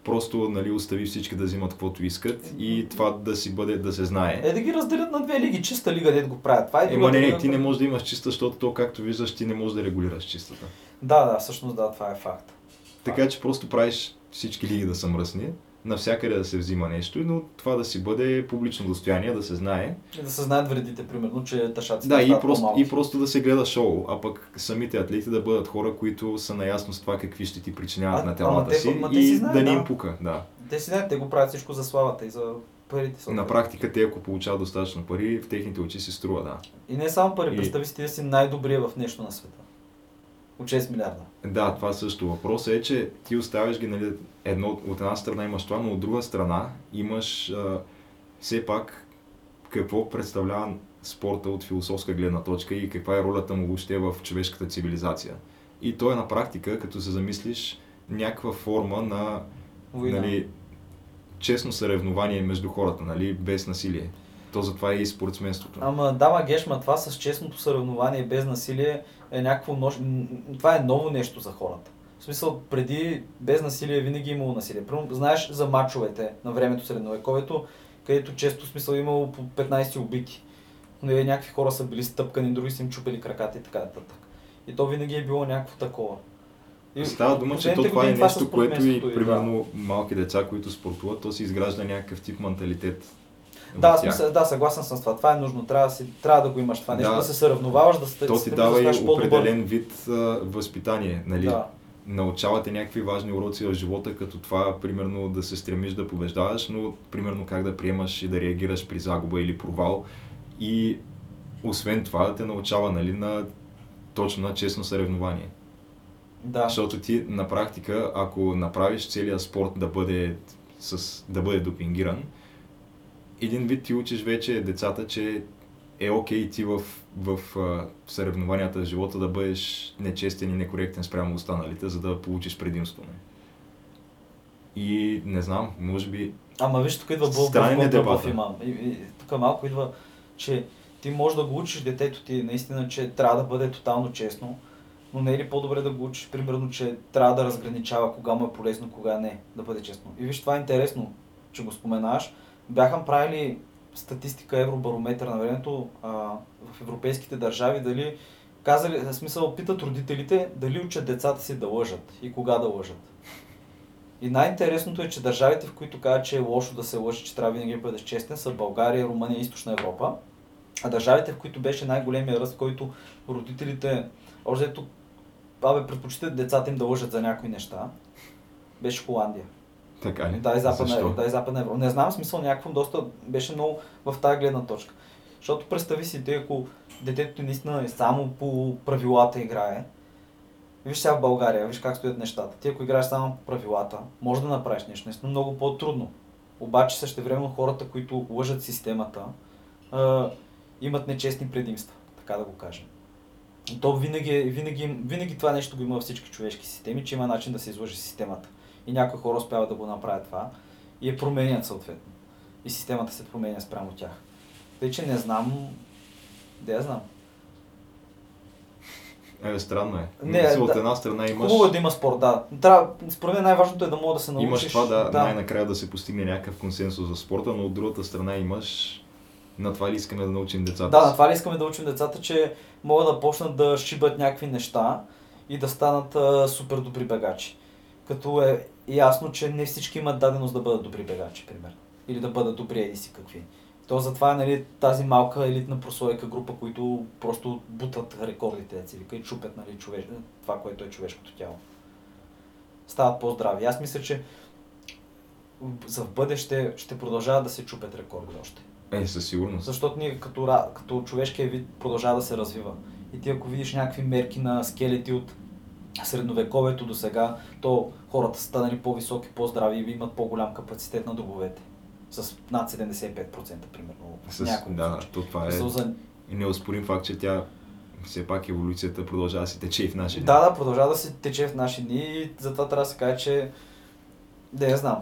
просто нали, остави всички да взимат каквото искат и това да си бъде, да се знае. Е да ги разделят на две лиги. Чиста лига, дед го правят. Това е Ема не, лига, ти не можеш да имаш чиста, защото то, както виждаш, ти не можеш да регулираш чистата. Да, да, всъщност да, това е факт. Така че просто правиш всички лиги да са мръсни, навсякъде да се взима нещо, но това да си бъде публично достояние, да се знае. И да се знаят вредите, примерно, че тъшаците Да, и просто, и просто да се гледа шоу, а пък самите атлети да бъдат хора, които са наясно с това какви ще ти причиняват А, на ама телата те- си ма те и си знаят, да не да. им пука. Да. Те си знаят, те го правят всичко за славата и за парите. съответно. На практика те, ако получават достатъчно пари, в техните очи си струва, да. И не само пари, И- представи си ти да си най-добрия в нещо на света. От 6 милиарда. Да, това също. Въпросът е, че ти оставяш ги, нали, едно, от една страна имаш това, но от друга страна имаш а, все пак какво представлява спорта от философска гледна точка и каква е ролята му въобще в човешката цивилизация. И то е на практика, като се замислиш, някаква форма на Война. нали, честно съревнование между хората, нали, без насилие. То затова е и спортсменството. Ама дама Гешма, това с честното съревнование без насилие е някакво нож... Това е ново нещо за хората. В смисъл, преди без насилие винаги е имало насилие. Примерно, знаеш за мачовете на времето средновековието, където често смисъл е имало по 15 убити. Но и някакви хора са били стъпкани, други са им чупили краката и така нататък. И то винаги е било някакво такова. И Става дума, че то това е нещо, което спортсменството и примерно малки деца, които спортуват, то си изгражда някакъв тип менталитет. Да, смисъл, да, съгласен съм с това. Това е нужно. Трябва да, си, трябва да го имаш това нещо, Да. да се съревноваваш, да То ти дава да и определен вид а, възпитание. Нали? Да. Научавате някакви важни уроци в живота, като това, примерно, да се стремиш да побеждаваш, но, примерно, как да приемаш и да реагираш при загуба или провал. И, освен това, те научава, нали, на точно на честно съревнование. Да. Защото ти на практика, ако направиш целият спорт да бъде, с, да бъде допингиран, един вид ти учиш вече децата, че е окей ти в, в, в съревнованията в живота да бъдеш нечестен и некоректен спрямо останалите, за да получиш предимство. Не? И не знам, може би... Ама виж, тук идва Странен е тук малко идва, че ти можеш да го учиш детето ти наистина, че трябва да бъде тотално честно, но не е ли по-добре да го учиш, примерно, че трябва да разграничава кога му е полезно, кога не, да бъде честно. И виж, това е интересно, че го споменаш. Бяха правили статистика Евробарометър на времето а, в европейските държави, дали казали, в смисъл, питат родителите дали учат децата си да лъжат и кога да лъжат. И най-интересното е, че държавите, в които казват, че е лошо да се лъжи, че трябва винаги да бъдеш честен, са България, Румъния и Източна Европа. А държавите, в които беше най-големия ръст, който родителите, още ето, абе, предпочитат децата им да лъжат за някои неща, беше Холандия. Така ли? Да, и западна, Защо? да, и западна Европа. Не знам смисъл, някакво доста беше много в тази гледна точка. Защото представи си, те, ако детето ти наистина е само по правилата играе, виж сега в България, виж как стоят нещата. Ти ако играеш само по правилата, може да направиш нещо, наистина много по-трудно. Обаче същевременно хората, които лъжат системата, а, имат нечестни предимства, така да го кажем. И то винаги, е- винаги, винаги това нещо го има във всички човешки системи, че има начин да се излъжи системата. И някои хора успяват да го направят това и я променят съответно. И системата се променя спрямо тях. Тъй, че не знам, да я знам. Е, странно е. Не, Не, от да. една страна имаш, Хубаво е да има спорт, да. Трябва, според мен най-важното е да мога да се научиш. имаш това да, най-накрая да се постигне някакъв консенсус за спорта, но от другата страна имаш на това ли искаме да научим децата Да, на си? това ли искаме да учим децата, че могат да почнат да шибат някакви неща и да станат а, супер добри бегачи. Като е ясно, че не всички имат даденост да бъдат добри бегачи, примерно. Или да бъдат добри еди си какви. То затова е нали, тази малка елитна прослойка група, които просто бутат рекордите, деца вика, и чупят нали, човеш... това, което е човешкото тяло. Стават по-здрави. Аз мисля, че за в бъдеще ще продължават да се чупят рекорди още. Е, със сигурност. Защото ние като, като човешкия вид продължава да се развива. И ти ако видиш някакви мерки на скелети от средновековието до сега, то хората са станали по-високи, по-здрави и имат по-голям капацитет на дробовете. С над 75% примерно. С, някои да, случаи. то това е за... неоспорим факт, че тя все пак еволюцията продължава да си тече и в наши дни. Да, да, продължава да се тече в наши дни и затова трябва да се каже, че да я знам.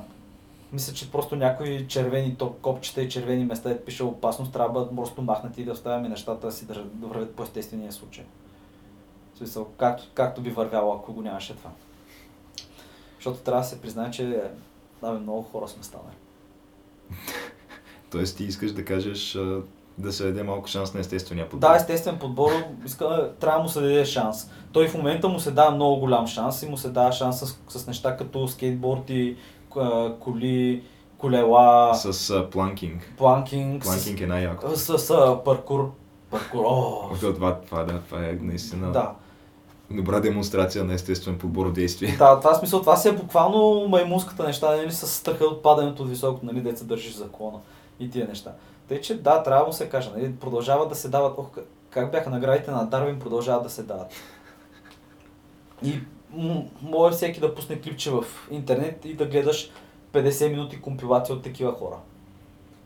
Мисля, че просто някои червени топ копчета и червени места, е пише опасност, трябва да бъдат просто махнати и да оставяме нещата да си да вървят по естествения случай. В смисъл, както, както би вървяло, ако го нямаше това. Защото трябва да се признае, че абе, много хора сме станали. (laughs) Тоест ти искаш да кажеш да се даде малко шанс на естествения подбор. Да, естествен подбор, иска, трябва да му се даде шанс. Той в момента му се дава много голям шанс и му се дава шанс с, с неща като скейтборд и коли, колела, С а, планкинг. планкинг, Планкинг е най-яко. с, с, с паркур. Паркур, о, това, това, да, това е наистина да. Добра демонстрация на естествен подбор действие. Да, това е смисъл, това си е буквално маймунската неща, нали, с страха от падането от високото, нали, деца държиш заклона и тия неща. Тъй, че да, трябва да се каже, нали, продължават да се дават, ох, как бяха наградите на Дарвин, продължават да се дават. И м- може всеки да пусне клипче в интернет и да гледаш 50 минути компилация от такива хора.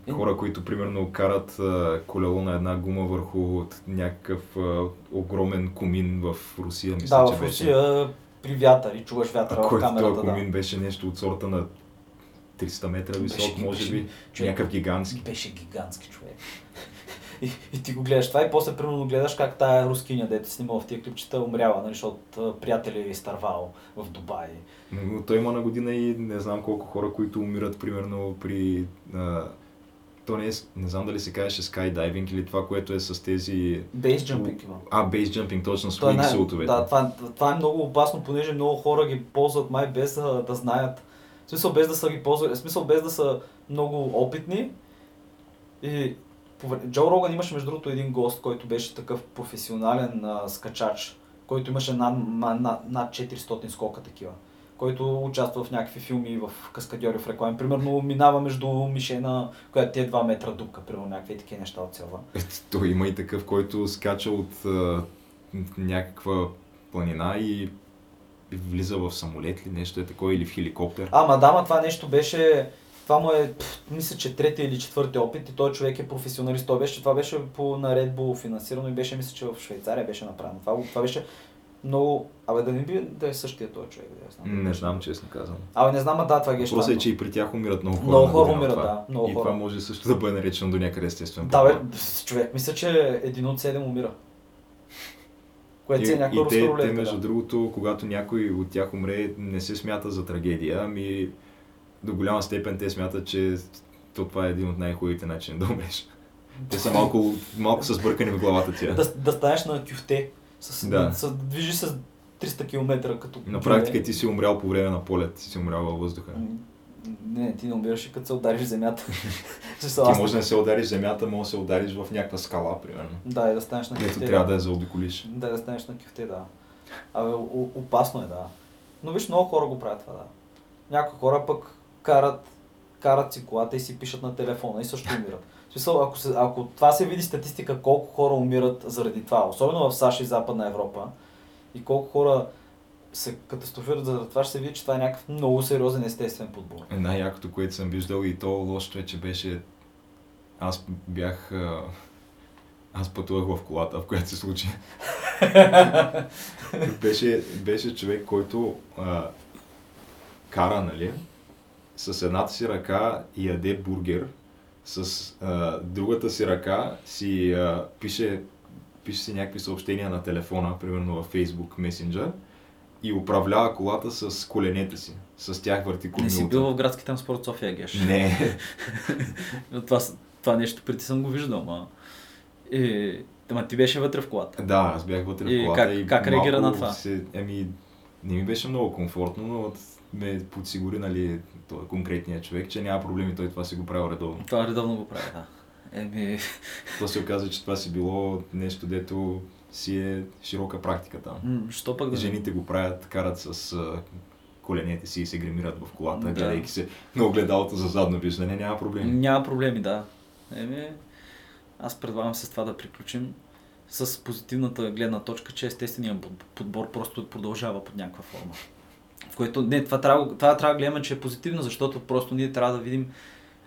И- Хора, които примерно карат а, колело на една гума върху някакъв а, огромен комин в Русия, мисля, да, че в беше. Русия при вятър и чуваш вятъра в който камерата. Да. комин беше нещо от сорта на 300 метра Беше висок, ги- може беше- би. човек, Някакъв гигантски. Беше гигантски човек. (laughs) И, и ти го гледаш това и после примерно гледаш как тая рускиня, дето снимала в тия клипчета, умряла, нали, защото приятели е изтървал в Дубай. Но той има на година и не знам колко хора, които умират примерно при... А, то не е, не знам дали се казваше skydiving или това, което е с тези... Бейс джампинг има. А, base jumping, точно, с е най- wingsuitовете. да, това, това е много опасно, понеже много хора ги ползват май без да, да знаят. В смисъл без да са ги ползвали, в смисъл без да са много опитни. И Джо Роган имаше между другото един гост, който беше такъв професионален а, скачач, който имаше над, над, над, над 400 скока такива който участва в някакви филми в каскадьори в реклами. Примерно минава между мишена, която ти е 2 метра дупка, примерно някакви такива неща от цела. Ето, той има и такъв, който скача от а, някаква планина и влиза в самолет ли, нещо е такова, или в хеликоптер. Ама да, ма това нещо беше... Това му е, пф, мисля, че третия или четвърти опит и той човек е професионалист. Той беше, това беше по наредбо финансирано и беше, мисля, че в Швейцария беше направено. Това, това беше много... Абе да не би да е същия този човек, да я знам. Не знам, честно казвам. Абе не знам, а да, това е Въпросът е, че и при тях умират много хора. Много хора от умират, да, много и хора. това може също да бъде наречено до някъде естествен Да, бе, човек, мисля, че един от седем умира. Което си е някаква те, руска те, рулетка. между да. другото, когато някой от тях умре, не се смята за трагедия, ами до голяма степен те смятат, че то това е един от най-хубавите начини да умреш. Те са малко, малко са сбъркани в главата тия. Да, да станеш на кюфте. С, Да. с, движи с 300 км като... На практика ти си умрял по време на полет, ти си умрял във въздуха. Не, ти не умираш като се удариш в земята. (laughs) Ти може да се удариш в земята, може да се удариш в някаква скала, примерно. Да, и да станеш на кюфте. трябва да я заобиколиш. Да, да станеш на кюфте, да. Абе, опасно е, да. Но виж, много хора го правят това, да. Някои хора пък карат, карат си колата и си пишат на телефона и също умират. Смисъл, ако, се, ако това се види статистика колко хора умират заради това, особено в САЩ и Западна Европа, и колко хора се катастрофират заради това, ще се види, че това е някакъв много сериозен естествен подбор. Е, Най-якото, което съм виждал и то лошото е, че беше... Аз бях... Аз пътувах в колата, в която се случи. (laughs) беше, беше човек, който а, кара, нали? С едната си ръка яде бургер, с а, другата си ръка си а, пише, пише си някакви съобщения на телефона, примерно във Facebook Messenger, и управлява колата с коленете си. С тях върти Не си бил в градски транспорт София Геш. Не, (laughs) Това, това нещо преди съм го виждал, ма. И, ама ти беше вътре в колата. да, аз бях вътре И в колата как- и как реагира на това? Се, еми, не ми беше много комфортно, но ме подсигури, нали, той конкретният човек, че няма проблеми, той това си го правил редовно. Това редовно го прави, да. Еми, То се оказа, че това си било нещо, дето си е широка практика там. що пък да... Жените го правят, карат с коленете си и се гримират в колата, Да. гледайки се на огледалото за задно виждане, няма проблем. Няма проблеми, да. Еми, аз предлагам с това да приключим с позитивната гледна точка, че естественият под- подбор просто продължава под някаква форма. В което, не, това трябва, това трябва да гледаме, че е позитивно, защото просто ние трябва да видим,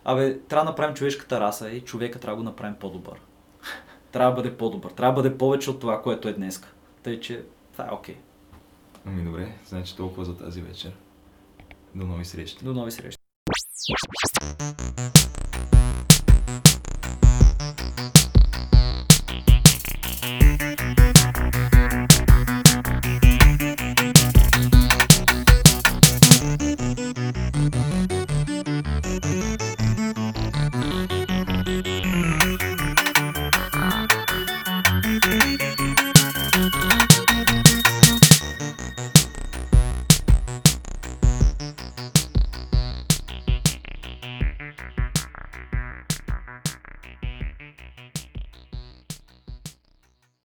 абе, трябва да направим човешката раса и човека трябва да го направим по-добър. Трябва да бъде по-добър, трябва да бъде повече от това, което е днеска. Тъй, че това е окей. Ами добре, значи толкова за тази вечер. До нови срещи. До нови срещи.